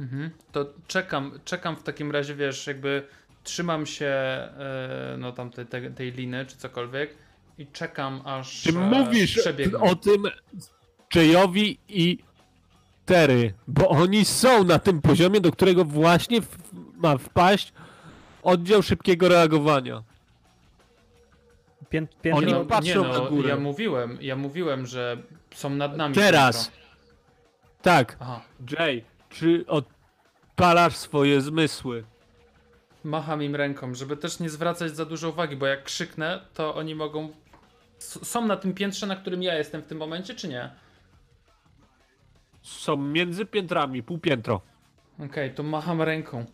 Mhm. To czekam, czekam w takim razie, wiesz, jakby trzymam się e, no tam tej, tej, tej liny czy cokolwiek i czekam aż Czy e, mówisz przebiegną. o tym Jayowi i Terry? Bo oni są na tym poziomie, do którego właśnie ma wpaść oddział szybkiego reagowania. Pię, Oni piętro, patrzą nie, no, na górę. Ja mówiłem, ja mówiłem, że są nad nami. Teraz. piętro. Tak, Aha. Jay, czy odpalasz swoje zmysły? Macham im ręką, żeby też nie zwracać za dużo uwagi, bo jak krzyknę, to oni mogą. S- Są na tym piętrze, na którym ja jestem w tym momencie, czy nie? Są między piętrami, półpiętro. Okej, to macham ręką.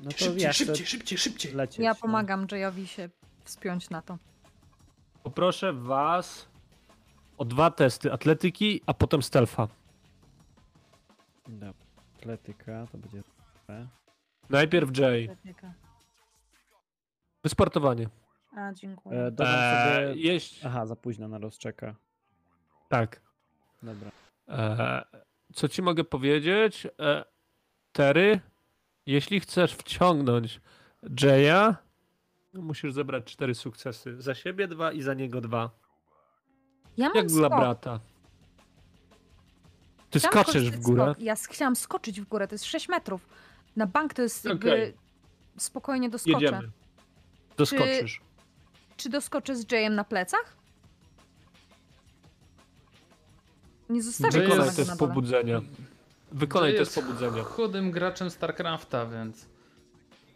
No to Szybciej, ja szybciej, szybciej, szybciej. lecieć. Ja no. pomagam Jayowi się wspiąć na to. Poproszę was o dwa testy atletyki, a potem stealtha. Dobra. Atletyka, to będzie... Najpierw Jay. Wysportowanie. A, dziękuję. E, Eee, sobie... jeść. Aha, za późno na rozczeka. Tak. Dobra. E, co ci mogę powiedzieć? E, Terry, jeśli chcesz wciągnąć Jaya, no musisz zebrać cztery sukcesy. Za siebie dwa i za niego dwa. ja mam Jak dla skok. brata. Ty Chciałam skaczesz skoczyć w górę. Skok. Ja chciałam skoczyć w górę, to jest 6 metrów. Na bank to jest jakby Okej. spokojnie doskoczę. Jedziemy. Doskoczysz. Czy doskoczę z Jayem na plecach? Nie zostawię go na dole. pobudzenia. Wykonaj To test jest pobudzenia. chudym graczem StarCrafta, więc.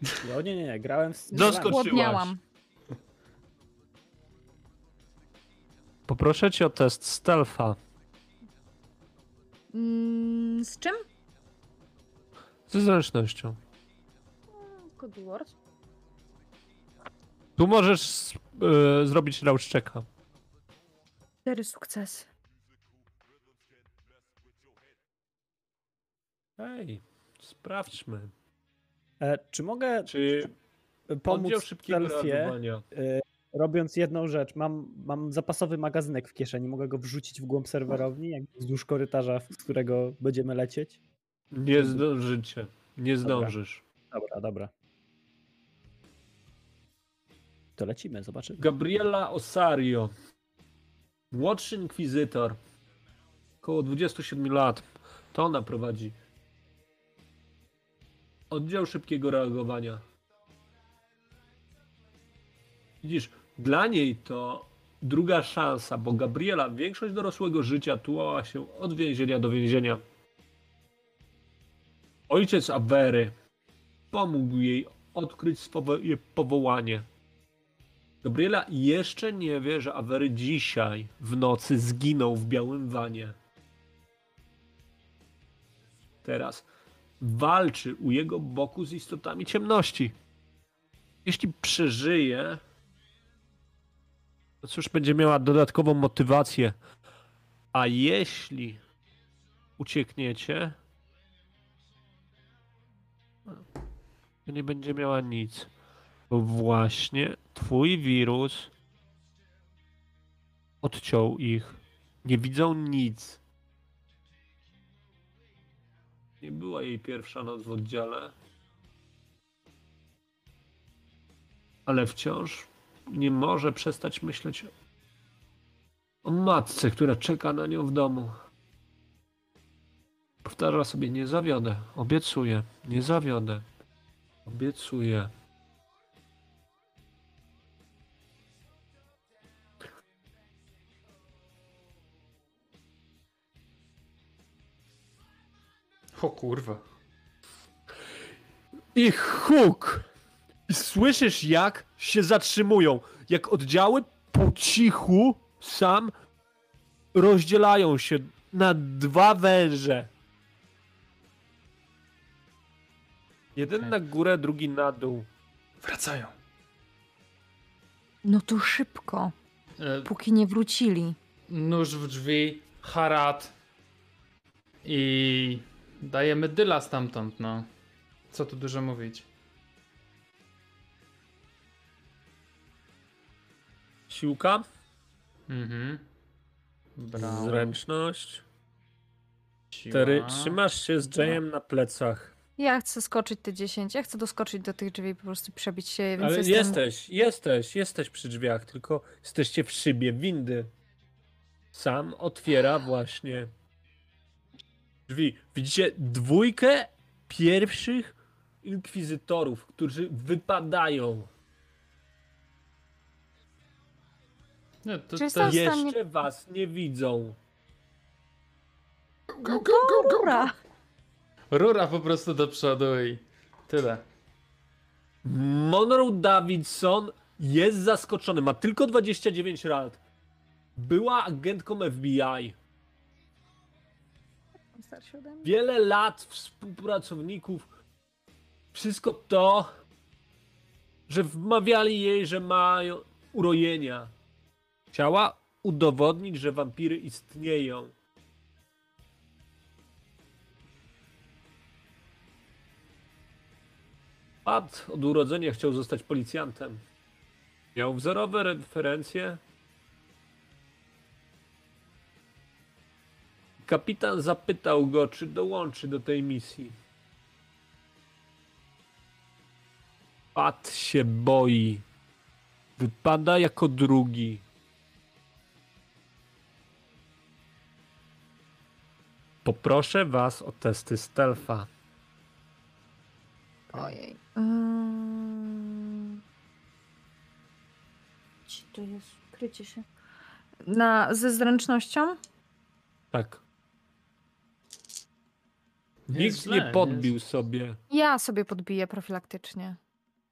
No nie, nie, nie, grałem z... Doskocz- Głodniałam. Poproszę cię o test stealtha. Mm, z czym? Ze zręcznością. Code Wars. Tu możesz e, zrobić round checka. Cztery sukcesy. Ej, sprawdźmy. E, czy mogę Czy pomóc oddział w szybkiego stealthie, reagowania e, robiąc jedną rzecz? Mam, mam zapasowy magazynek w kieszeni, mogę go wrzucić w głąb serwerowni, jak wzdłuż korytarza, z którego będziemy lecieć? Nie zdążycie. Nie zdążysz. Dobra, dobra. To lecimy, zobaczymy. Gabriela Osario. Młodszy inkwizytor. Około 27 lat. To ona prowadzi. Oddział szybkiego reagowania. Widzisz, dla niej to druga szansa, bo Gabriela większość dorosłego życia tułała się od więzienia do więzienia. Ojciec Avery pomógł jej odkryć swoje powołanie. Gabriela jeszcze nie wie, że Avery dzisiaj w nocy zginął w białym wanie. Teraz walczy u jego boku z istotami ciemności. Jeśli przeżyje, to cóż, będzie miała dodatkową motywację. A jeśli uciekniecie, to nie będzie miała nic. Bo właśnie twój wirus odciął ich. Nie widzą nic. Nie była jej pierwsza noc w oddziale. Ale wciąż nie może przestać myśleć o matce, która czeka na nią w domu. Powtarza sobie, nie zawiodę, obiecuję, nie zawiodę, obiecuję. O kurwa. I huk! I słyszysz jak się zatrzymują. jak oddziały po cichu sam rozdzielają się na dwa węże. Jeden na górę, drugi na dół. Wracają. No to szybko, E, póki nie wrócili. nóż w drzwi, harat i dajemy dyla stamtąd, no. Co tu dużo mówić. Siłka, Mhm. Brawo. zręczność. Siła. Tery, trzymasz się z Jayem na plecach. Ja chcę skoczyć te 10, ja chcę doskoczyć do tych drzwi i po prostu przebić się, więc Ale jestem... jesteś, jesteś, jesteś przy drzwiach, tylko jesteście w szybie windy. Sam otwiera właśnie drzwi. Widzicie dwójkę pierwszych inkwizytorów, którzy wypadają. Nie, to, to w stanie- Jeszcze was nie widzą. No to rura. Rura po prostu do przodu i tyle. Monroe Davidson jest zaskoczony, ma tylko 29 lat. Była agentką FBI. Ode mnie. wiele lat współpracowników. Wszystko to, że wmawiali jej, że mają urojenia. Chciała udowodnić, że wampiry istnieją. Pat od urodzenia chciał zostać policjantem. Miał wzorowe referencje. Kapitan zapytał go, czy dołączy do tej misji. Pat się boi. Wypada jako drugi. Poproszę was o testy stealtha. Ojej. Mm. Gdzie to jest? Krycie się. Na, ze zręcznością? Tak. Nie Nikt źle, nie nie podbił sobie. Ja sobie podbiję profilaktycznie.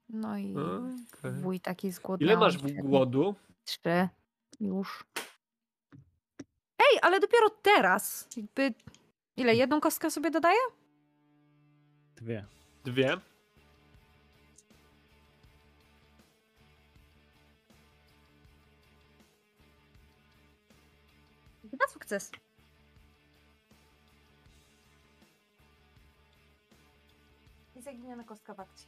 No i Okej. wuj taki zgłodniały. Ile masz w głodu? Trzy. Już. Ej, ale dopiero teraz. Jakby... Ile? Jedną kostkę sobie dodaję? Dwie. Dwie. Na sukces. Zaginiona kostka w akcji.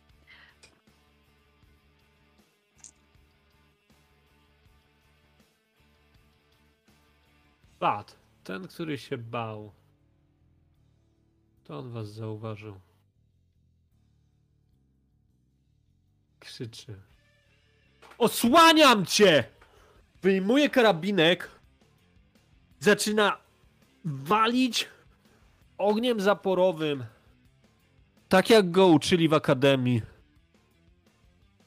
Ten, który się bał. To on was zauważył. Krzyczy. Osłaniam cię! Wyjmuje karabinek. Zaczyna walić ogniem zaporowym. Tak jak go uczyli w akademii.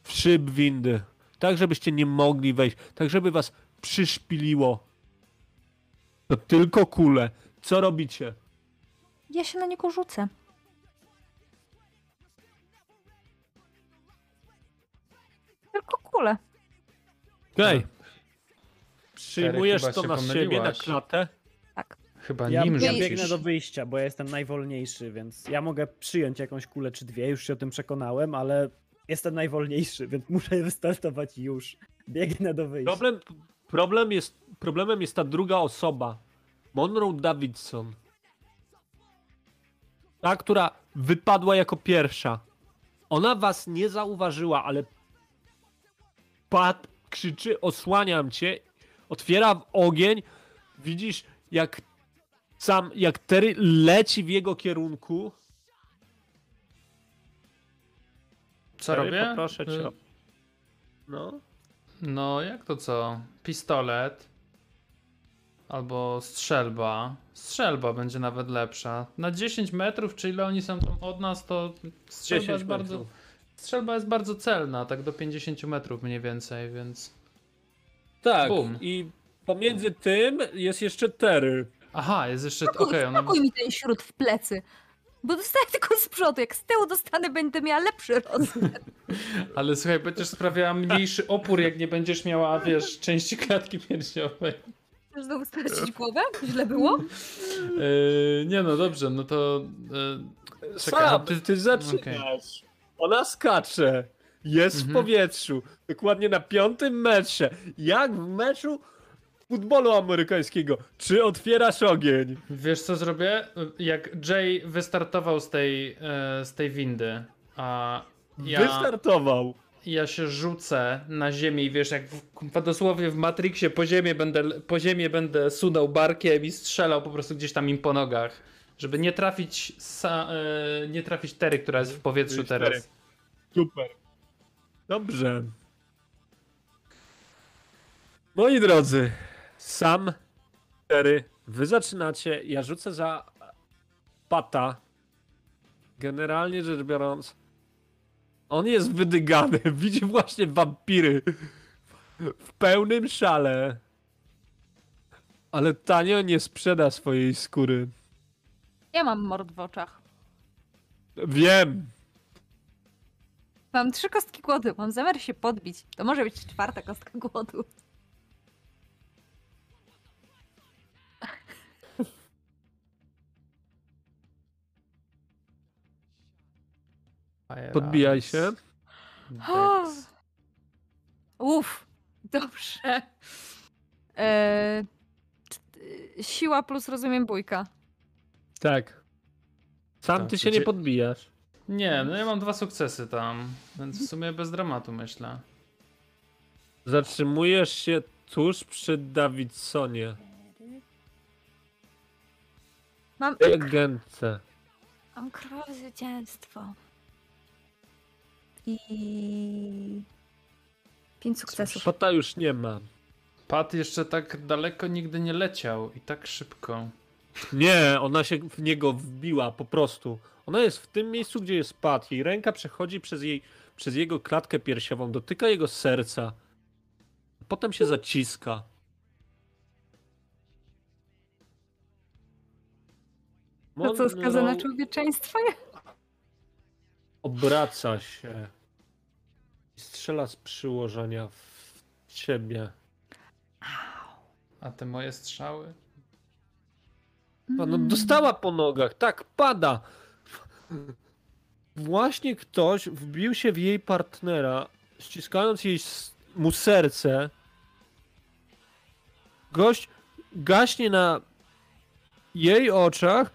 W szyb windy. Tak, żebyście nie mogli wejść. Tak, żeby was przyszpiliło. To tylko kule. Co robicie? Ja się na niego rzucę. Tylko kulę. Okej. Przyjmujesz chyba to się na siebie, na pomyliłaś. klatę? Chyba Ja, nim ja rzucisz. biegnę do wyjścia, bo ja jestem najwolniejszy, więc ja mogę przyjąć jakąś kulę czy dwie, już się o tym przekonałem, ale jestem najwolniejszy, więc muszę wystartować już. Biegnę do wyjścia. Problem, problem jest, problemem jest ta druga osoba. Monroe Davidson. Ta, która wypadła jako pierwsza. Ona was nie zauważyła, ale Pat krzyczy, osłaniam cię, otwiera w ogień, widzisz jak sam, jak Terry leci w jego kierunku. Co Terry, robię? Poproszę cię. Y, No. No, jak to co? Pistolet. Albo strzelba. Strzelba będzie nawet lepsza. Na 10 metrów, czy ile oni są tam od nas, to strzelba 10 jest bardzo. metrów. Strzelba jest bardzo celna, tak do 50 metrów mniej więcej, więc. Tak, Bum. i pomiędzy tym jest jeszcze Terry. Aha, jest jeszcze. Okej, ona. spokój mi ten śród w plecy. Bo dostaję tylko z przodu. Jak z tyłu dostanę, będę miała lepszy rozmiar. Ale słuchaj, będziesz sprawiała mniejszy opór, jak nie będziesz miała, wiesz, części klatki piersiowej. Chcesz znowu stracić głowę? Źle było? Yy, nie no, dobrze, no to... Yy, Czekaj, Sam, no ty, ty- ty zaczynasz. Ona skacze. Jest w Mhm. powietrzu. Dokładnie na piątym metrze. Jak w meczu futbolu amerykańskiego. Czy otwierasz ogień? Wiesz co zrobię? Jak Jay wystartował z tej, e, z tej windy, a ja, Wystartował. ja się rzucę na ziemię i wiesz, jak w, dosłownie w Matrixie po ziemię, będę, po ziemię będę sunął barkiem i strzelał po prostu gdzieś tam im po nogach. Żeby nie trafić, sa, e, nie trafić Tery, która jest w powietrzu teraz. Super. Dobrze. Moi drodzy, sam cztery. Wy zaczynacie. Ja rzucę za pata. Generalnie rzecz biorąc, on jest wydygany. Widzi właśnie wampiry w pełnym szale. Ale tanio nie sprzeda swojej skóry. Ja mam mord w oczach. Wiem. Mam trzy kostki głodu. Mam zamiar się podbić. To może być czwarta kostka głodu. Podbijaj się. Uff, dobrze. Eee, ct- siła plus rozumiem bójka. Tak. Sam Tak, ty się nie podbijasz. Nie, no ja mam dwa sukcesy tam, więc w sumie bez dramatu myślę. Zatrzymujesz się tuż przy Davidsonie. Mam, agentce. mam królowe zwycięstwo. I... Pięć sukcesów. Pata już nie ma. Pat jeszcze tak daleko nigdy nie leciał i tak szybko. Nie, ona się w niego wbiła po prostu. Ona jest w tym miejscu, gdzie jest Pat. Jej ręka przechodzi przez, jej, przez jego klatkę piersiową, dotyka jego serca. Potem się zaciska. To co, skazane Monroe człowieczeństwo? Obraca się strzela z przyłożenia w ciebie. A te moje strzały? A. No dostała po nogach, tak, pada. Właśnie ktoś wbił się w jej partnera, ściskając jej mu serce. Gość gaśnie na jej oczach.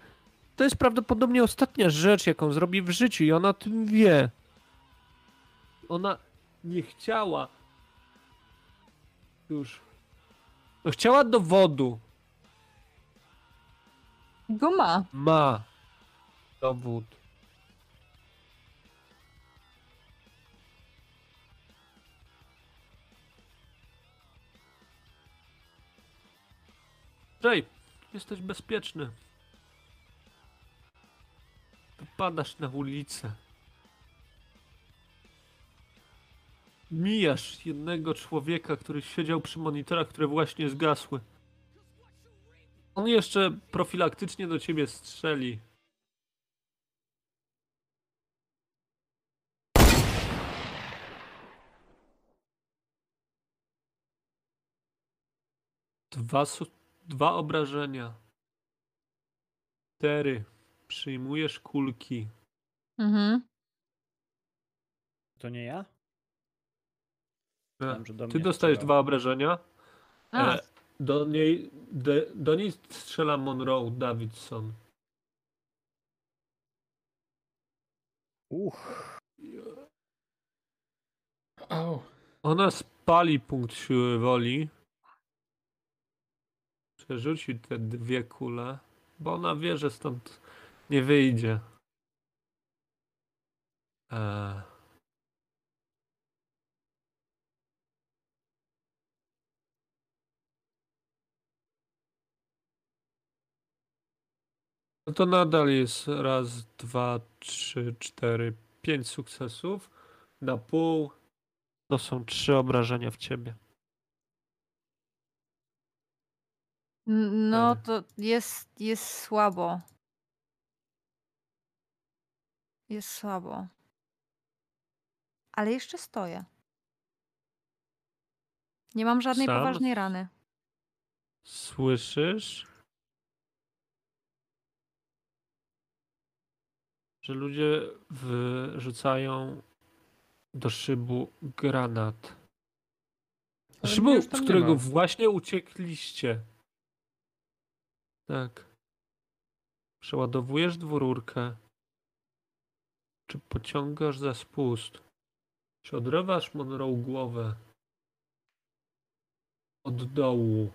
To jest prawdopodobnie ostatnia rzecz, jaką zrobi w życiu i ona o tym wie. Ona nie chciała już. No chciała dowodu. Go ma. Ma dowód. Jay, jesteś bezpieczny. Wypadasz na ulicę. Mijasz jednego człowieka, który siedział przy monitorach, które właśnie zgasły. On jeszcze profilaktycznie do ciebie strzeli. Dwa, dwa obrażenia. Cztery. Przyjmujesz kulki. Mhm. To nie ja? Do Ty dostajesz dwa obrażenia. A, E, do, niej, de, do niej strzela Monroe Davidson. Uch, Au. Ona spali punkt siły woli. Przerzuci te dwie kule, bo ona wie, że stąd nie wyjdzie. Eee. No to nadal jest raz, dwa, trzy, cztery, pięć sukcesów. Na pół to są trzy obrażenia w ciebie. no to jest, jest słabo. jest słabo. Ale jeszcze stoję. Nie mam żadnej Sam? poważnej rany. Słyszysz? Że ludzie wyrzucają do szybu granat. Ale Szybu, z którego właśnie uciekliście. Tak. Przeładowujesz dwururkę. Czy pociągasz za spust? Czy odrywasz Monroe głowę? Od dołu.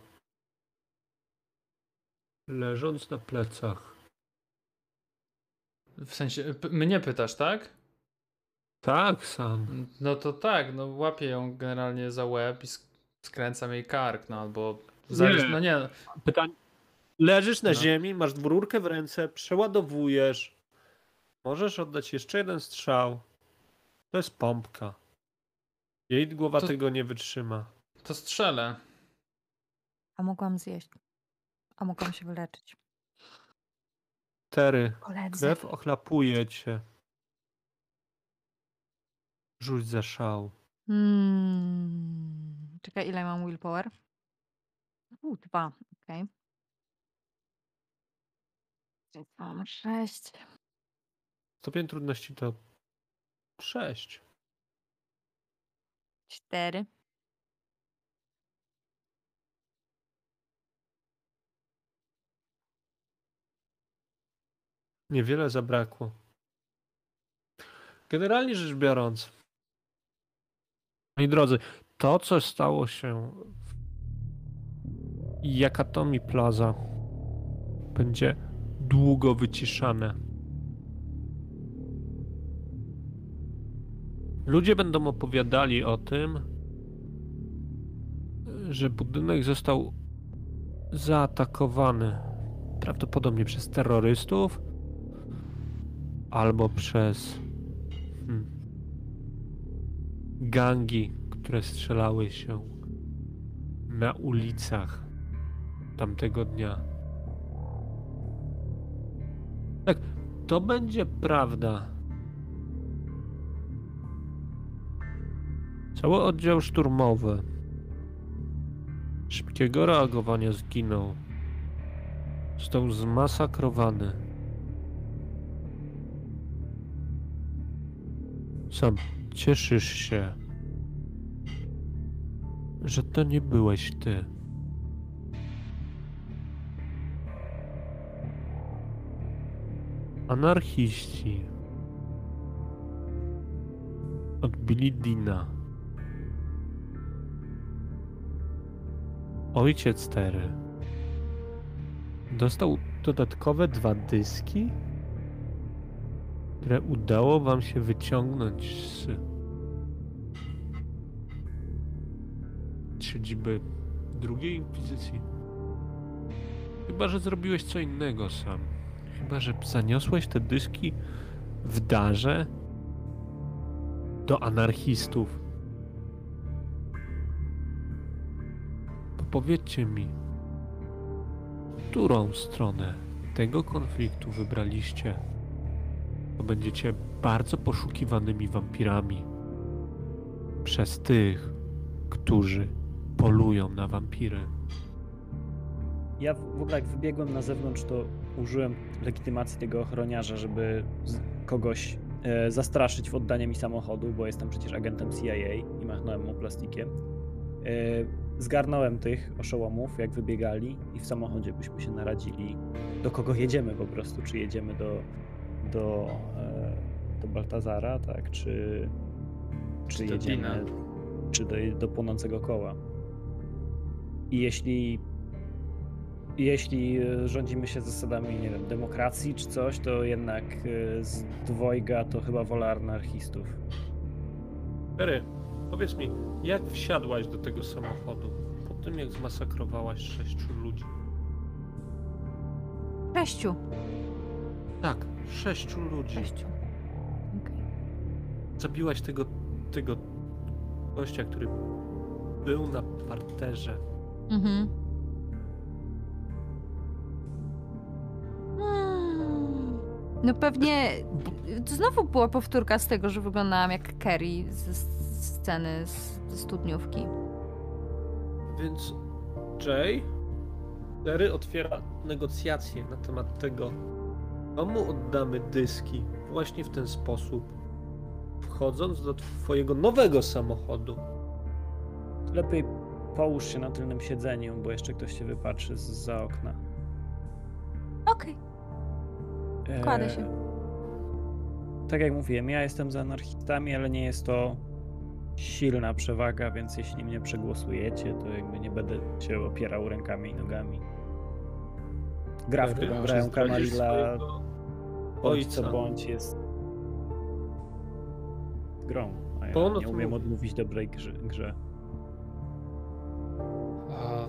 Leżąc na plecach. W sensie, p- mnie pytasz, tak? Tak, sam. No to tak, no łapię ją generalnie za łeb i sk- skręcam jej kark, no albo... Zarys... Nie. No nie, Pytanie. Leżysz na No. ziemi, masz dwururkę w ręce, przeładowujesz. Możesz oddać jeszcze jeden strzał. To jest pompka. Jej głowa To- tego nie wytrzyma. to strzelę. A mogłam zjeść. A mogłam się wyleczyć. Tery. Koledzy. Krew ochlapuje cię. Rzuć za szał. Mm. Czekaj, ile mam willpower? U, dwa, okej. Co, Mam sześć. Stopień trudności to 6. Cztery. Niewiele zabrakło. Generalnie rzecz biorąc, moi drodzy, to co stało się w Yakatomi Plaza będzie długo wyciszane. Ludzie będą opowiadali o tym, że budynek został zaatakowany prawdopodobnie przez terrorystów albo przez hmm, gangi, które strzelały się na ulicach tamtego dnia. Tak, to będzie prawda. Cały oddział szturmowy szybkiego reagowania zginął. Został zmasakrowany. Cieszysz się, że to nie byłeś ty. Anarchiści odbili Dina. Ojciec Tery dostał dodatkowe dwa dyski, które udało wam się wyciągnąć z siedziby drugiej inkwizycji. Chyba, że zrobiłeś co innego sam. Chyba, że zaniosłeś te dyski w darze do anarchistów. Powiedzcie mi, którą stronę tego konfliktu wybraliście? To będziecie bardzo poszukiwanymi wampirami przez tych, którzy polują na wampiry. Ja w ogóle jak wybiegłem na zewnątrz, to użyłem legitymacji tego ochroniarza, żeby kogoś e, zastraszyć w oddaniu mi samochodu, bo jestem przecież agentem CIA i machnąłem mu plastikiem. E, zgarnąłem tych oszołomów, jak wybiegali i w samochodzie byśmy się naradzili, do kogo jedziemy po prostu, czy jedziemy do, do, e, do Baltazara, tak, czy, czy, Czy do jedziemy, czy do, do płonącego koła. I jeśli jeśli rządzimy się zasadami, nie wiem, demokracji czy coś, to jednak e, z dwojga to chyba wola anarchistów. Ery, powiedz mi, jak wsiadłaś do tego samochodu po tym, jak zmasakrowałaś sześciu ludzi? Sześciu. Tak, sześciu ludzi. Sześciu. Okej. Zabiłaś tego, tego gościa, który był na parterze. Mhm. Mm. No pewnie znowu była powtórka z tego, że wyglądałam jak Kerry ze sceny z, ze studniówki. Więc Jay, Terry otwiera negocjacje na temat tego, komu oddamy dyski właśnie w ten sposób, wchodząc do twojego nowego samochodu. Lepiej połóż się na tylnym siedzeniu, bo jeszcze ktoś się wypatrzy z za okna. Okej. Kładę się. Tak jak mówiłem, ja jestem za anarchistami, ale nie jest to silna przewaga, więc jeśli mnie przegłosujecie, to jakby nie będę się opierał rękami i nogami. Gra, w którą grają Kamarilla, swojego co ojca? bądź jest grą, a ja Ponoć nie umiem mówi. odmówić dobrej grze. grze. A,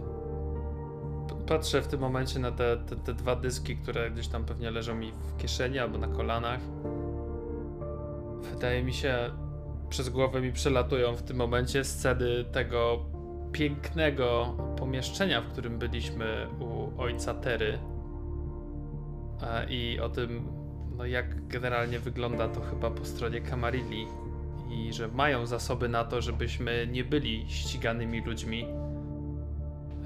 Patrzę w tym momencie na te, te, te dwa dyski, które gdzieś tam pewnie leżą mi w kieszeni albo na kolanach. Wydaje mi się, przez głowę mi przelatują w tym momencie sceny tego pięknego pomieszczenia, w którym byliśmy u ojca Tery. E, I o tym, no jak generalnie wygląda to chyba po stronie Kamarilli. I że mają zasoby na to, żebyśmy nie byli ściganymi ludźmi.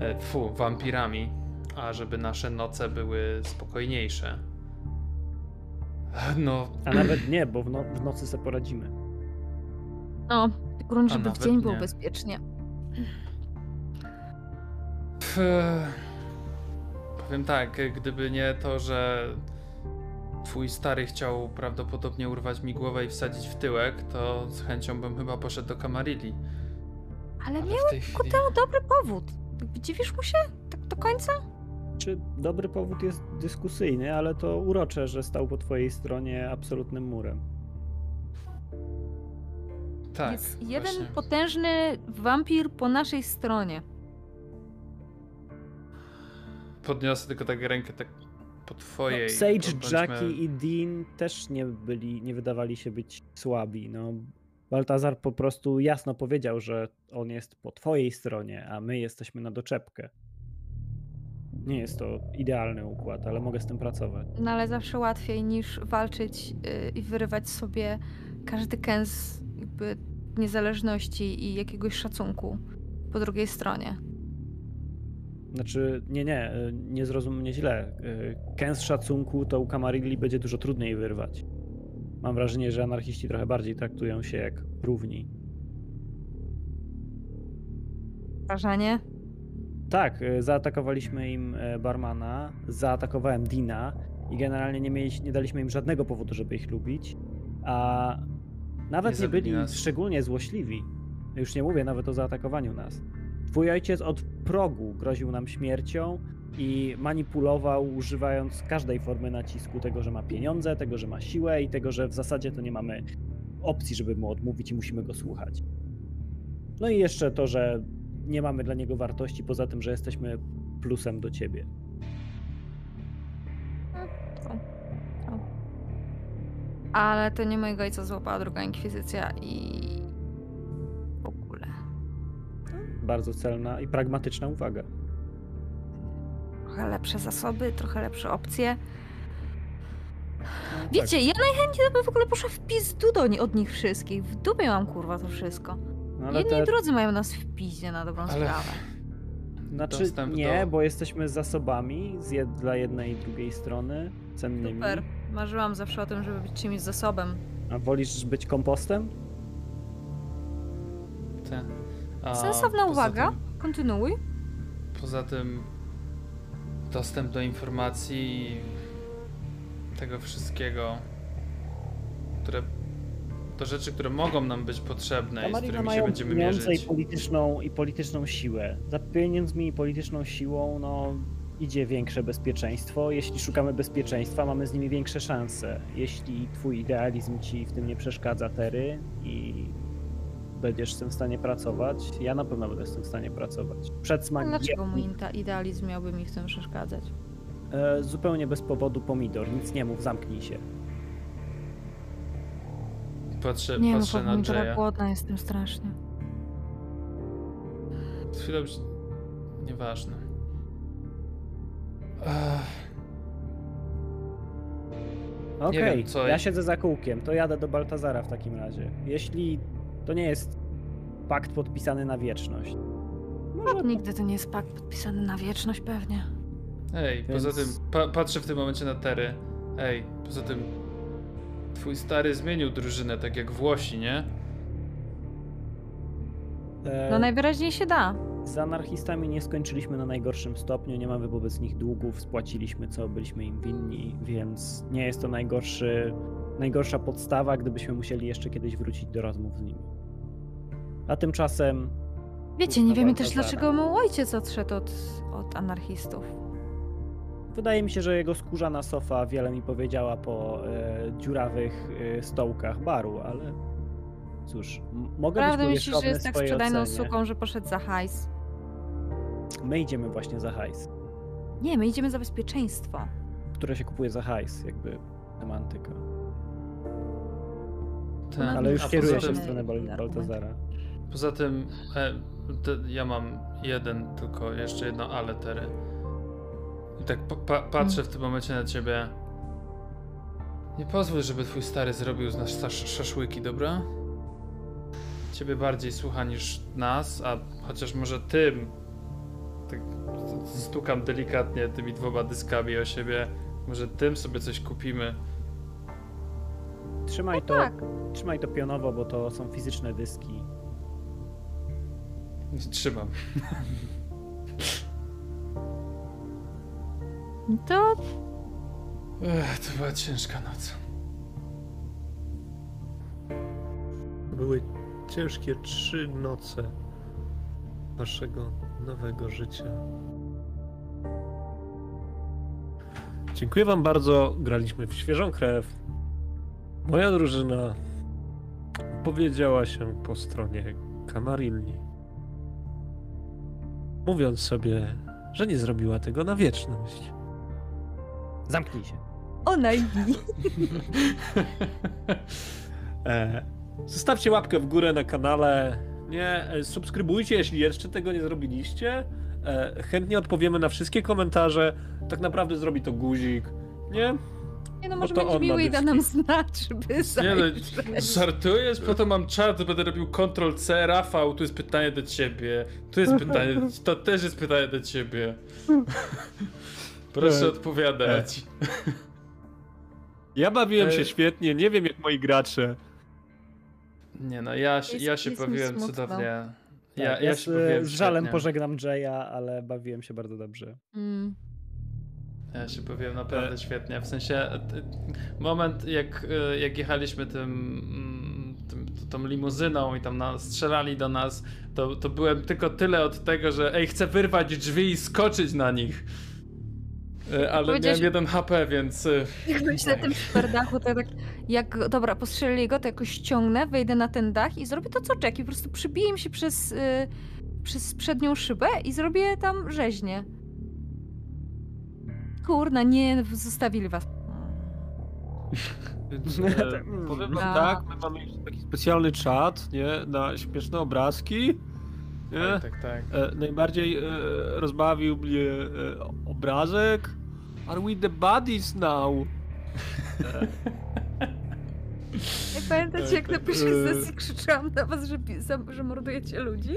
E, Fu, wampirami, a żeby nasze noce były spokojniejsze. No, A nawet nie, bo w, no, w nocy sobie poradzimy. No, grunt, żeby w dzień było nie. bezpiecznie. pff, powiem tak, gdyby nie to, że twój stary chciał prawdopodobnie urwać mi głowę i wsadzić w tyłek, to z chęcią bym chyba poszedł do Kamarilli. Ale Ale miał ku chwili... temu dobry powód. Dziwisz mu się? Tak do końca? Czy dobry powód jest dyskusyjny, ale to urocze, że stał po twojej stronie absolutnym murem. Tak, Jest jeden właśnie. potężny wampir po naszej stronie. Podniosę tylko tak rękę tak po twojej. No, Sage, bądźmy- Jackie i Dean też nie byli, nie wydawali się być słabi. No, Baltazar po prostu jasno powiedział, że on jest po twojej stronie, a my jesteśmy na doczepkę. Nie jest to idealny układ, ale mogę z tym pracować. No ale zawsze łatwiej niż walczyć yy, i wyrywać sobie każdy kęs jakby niezależności i jakiegoś szacunku po drugiej stronie. Znaczy, nie, nie, y, nie zrozum mnie źle. Y, Kęs szacunku to u Kamarilli będzie dużo trudniej wyrwać. Mam wrażenie, że anarchiści trochę bardziej traktują się jak równi. Wrażenie? Tak, y, zaatakowaliśmy im e, barmana, zaatakowałem Dina i generalnie nie, mieli, nie daliśmy im żadnego powodu, żeby ich lubić, a nawet Nie nie, byli nas. szczególnie złośliwi. Już nie mówię nawet o zaatakowaniu nas. Twój ojciec od progu groził nam śmiercią i manipulował, używając każdej formy nacisku tego, że ma pieniądze, tego, że ma siłę i tego, że w zasadzie to nie mamy opcji, żeby mu odmówić i musimy go słuchać. No i jeszcze to, że nie mamy dla niego wartości poza tym, że jesteśmy plusem do ciebie. Ale to nie mojego ojca złapała druga inkwizycja i Bardzo celna i pragmatyczna uwaga. Trochę lepsze zasoby, trochę lepsze opcje. No, Wiecie, ja najchętniej bym w ogóle poszła w pizdu do nie, od nich wszystkich. W dupie mam kurwa to wszystko. No, Jedni te, drudzy mają nas w piździe na dobrą Ale- sprawę. znaczy dostęp nie, do- bo jesteśmy zasobami z jed, dla jednej i drugiej strony cennymi. Super. Marzyłam zawsze o tym, żeby być czymś zasobem. A wolisz być kompostem? Te. A Sensowna uwaga. Tym, Kontynuuj. poza tym dostęp do informacji i tego wszystkiego, które to rzeczy, które mogą nam być potrzebne i z którymi się będziemy pieniądze i mierzyć. polityczną, i polityczną siłę. Za pieniędzmi i polityczną siłą no, idzie większe bezpieczeństwo. Jeśli szukamy bezpieczeństwa, mamy z nimi większe szanse. Jeśli twój idealizm ci w tym nie przeszkadza, Tery, i będziesz z tym w stanie pracować, ja na pewno będę z tym w stanie pracować. Przed smak Dlaczego mój idealizm miałby mi w tym przeszkadzać? e, zupełnie bez powodu pomidor. Nic nie mów, zamknij się. Patrzę, Nie no, patrzę na pomidora Jaya. głodna jestem strasznie. Chwilę już... Nieważne. Ech, Okej, co- ja siedzę za kółkiem, to jadę do Baltazara w takim razie. Jeśli to nie jest pakt podpisany na wieczność. Może Nigdy to nie jest pakt podpisany na wieczność pewnie. Ej, Więc- poza tym pa patrzę w tym momencie na Tery. Ej, poza tym twój stary zmienił drużynę, tak jak Włosi, nie? e, No najwyraźniej się da. z anarchistami nie skończyliśmy na najgorszym stopniu, nie mamy wobec nich długów, spłaciliśmy co byliśmy im winni, więc nie jest to najgorszy, najgorsza podstawa, gdybyśmy musieli jeszcze kiedyś wrócić do rozmów z nimi. A tymczasem Wiecie, nie wiemy też dlaczego mój ojciec odszedł od, od anarchistów. Wydaje mi się, że jego skórzana sofa wiele mi powiedziała po e, dziurawych e, stołkach baru, ale cóż, m- mogę Prawda być myślisz, że jest tak sprzedajną ocenie. suką, że poszedł za hajs? My idziemy właśnie za hajs, Nie, my idziemy za bezpieczeństwo. które się kupuje za hajs, jakby semantyka. Ten, No, Ale już poza się w stronę Bal-. Baltazara. poza tym e, te, ja mam jeden, tylko jeszcze jedno ale Tery. I tak pa pa patrzę w tym momencie na ciebie. Nie pozwól, żeby twój stary zrobił z nas sz szaszłyki, dobra? Ciebie bardziej słucha niż nas, a chociaż może tym tak stukam delikatnie tymi dwoma dyskami o siebie. Może tym sobie coś kupimy. Trzymaj to, Tak. trzymaj to pionowo, bo to są fizyczne dyski. Trzymam. To Ech, to była ciężka noc. Były ciężkie trzy noce waszego nowego życia. Dziękuję wam bardzo. Graliśmy w świeżą krew. Moja drużyna powiedziała się po stronie Kamarilli. Mówiąc sobie, że nie zrobiła tego na wieczność. Zamknij się. ona i E, zostawcie łapkę w górę na kanale. Nie, e, subskrybujcie, jeśli jeszcze tego nie zrobiliście. E, chętnie odpowiemy na wszystkie komentarze. Tak naprawdę zrobi to guzik. Nie? Nie no, może to będzie miły i da nam znać, żeby Nie no, żartujesz? Po to mam czat, będę robił Ctrl-C. Rafał, tu jest pytanie do ciebie. Tu jest pytanie, to też jest pytanie do ciebie. Proszę E, odpowiadać. Ja bawiłem E, się świetnie, nie wiem jak moi gracze. Nie no, ja, się- ja się bawiłem cudownie. Ja, Ja, ja, ja z, się bawiłem z żalem pożegnam Jaya, ale bawiłem się bardzo dobrze. Mm. Ja się bawiłem naprawdę E. świetnie. W sensie e, moment, jak, e, jak jechaliśmy tym, mm, tym, tą limuzyną i tam na, strzelali do nas, to, to byłem tylko tyle od tego, że ej, chcę wyrwać drzwi i skoczyć na nich. Ale miałem jeden HP, więc. Jak być na tym superdachu, to ja tak, jak, dobra, postrzelili go, to jakoś ściągnę, wejdę na ten dach i zrobię to, co Jackie, po prostu przybiję im się przez, y, przez przednią szybę i zrobię tam rzeźnię. Kurna, nie, zostawili was. Więc, Tak. e, powiem wam A. tak, my mamy jeszcze taki specjalny czat, nie? Na śmieszne obrazki. Nie? Tak, tak, tak. E, najbardziej e, rozbawił mnie e, obrazek. Are we the buddies now? Jak pamiętacie, jak na pierwszej Yy. sesji krzyczałam na was, że, pi- za- że mordujecie ludzi?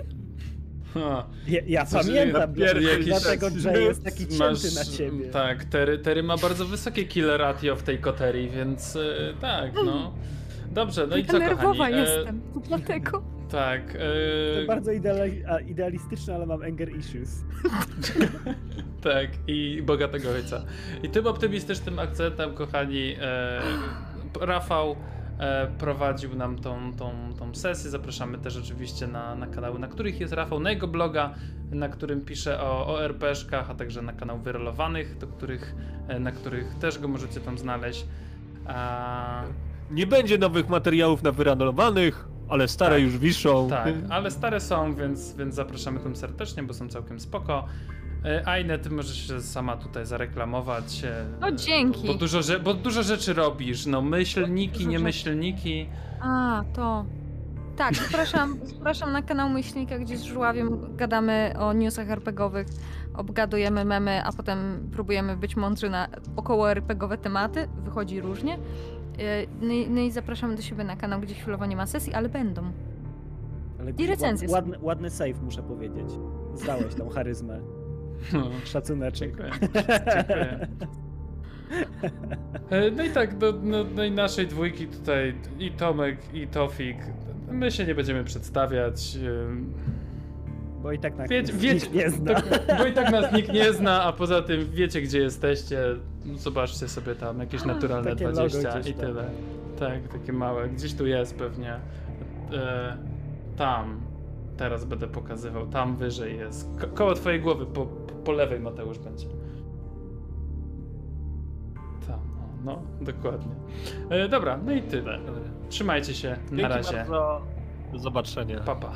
Ha. Ja, pamiętam, że dlatego- jakiś- dlatego Jay jest taki cięty Masz- na ciebie. Tak, Terry, Terry ma bardzo wysokie kill ratio w tej koterii, więc e, tak, no. Dobrze, no i co Nerwowa kochani? E, jestem, dlatego. tak. To E, bardzo ideali- idealistyczne, ale mam anger issues. Tak, i bogatego ojca. I tym optymistycznym akcentem, kochani, e, Rafał e, prowadził nam tą, tą, tą sesję. Zapraszamy też oczywiście na, na kanały, na których jest Rafał, na jego bloga, na którym pisze o, o RPG-szkach, a także na kanał Wyrolowanych, do których, e, na których też go możecie tam znaleźć. A, Nie będzie nowych materiałów na wyranowanych, ale stare Tak. już wiszą. tak, ale stare są, więc, więc zapraszamy tam serdecznie, bo są całkiem spoko. E, Ajne, ty możesz się sama tutaj zareklamować. e, No, dzięki. Bo, bo, dużo, bo dużo rzeczy robisz. No, myślniki, Dużo nie rzeczy. myślniki. A, to. Tak, zapraszam, zapraszam na kanał Myślnika, gdzie z Żuławiem gadamy o newsach RPGowych, obgadujemy memy, a potem próbujemy być mądrzy na około RPGowe tematy. Wychodzi różnie. Yy, No i, no i zapraszam do siebie na kanał, gdzie chwilowo nie ma sesji, ale będą. Ale I recenzje ładny, ładny save, muszę powiedzieć. Zdałeś tą charyzmę. No, Szacuneczek. dziękuję. dziękuję. E, No i tak, do, no, no i naszej dwójki tutaj i Tomek, i Tofik. My się nie będziemy przedstawiać. Bo i tak na Wiecie, nikt wiecie, nie zna. Bo i tak nas nikt nie zna, a poza tym wiecie gdzie jesteście. Zobaczcie sobie tam jakieś naturalne Takie logo 20 gdzieś i tam. tyle. Tak, takie małe. Gdzieś tu jest pewnie. E, tam. Teraz będę pokazywał. Tam wyżej jest. Ko koło twojej głowy, po, po lewej Mateusz będzie. Tam, o, no, dokładnie. E, dobra, no i tyle. Trzymajcie się. Na Dzięki razie. bardzo. Do zobaczenia. Pa, pa.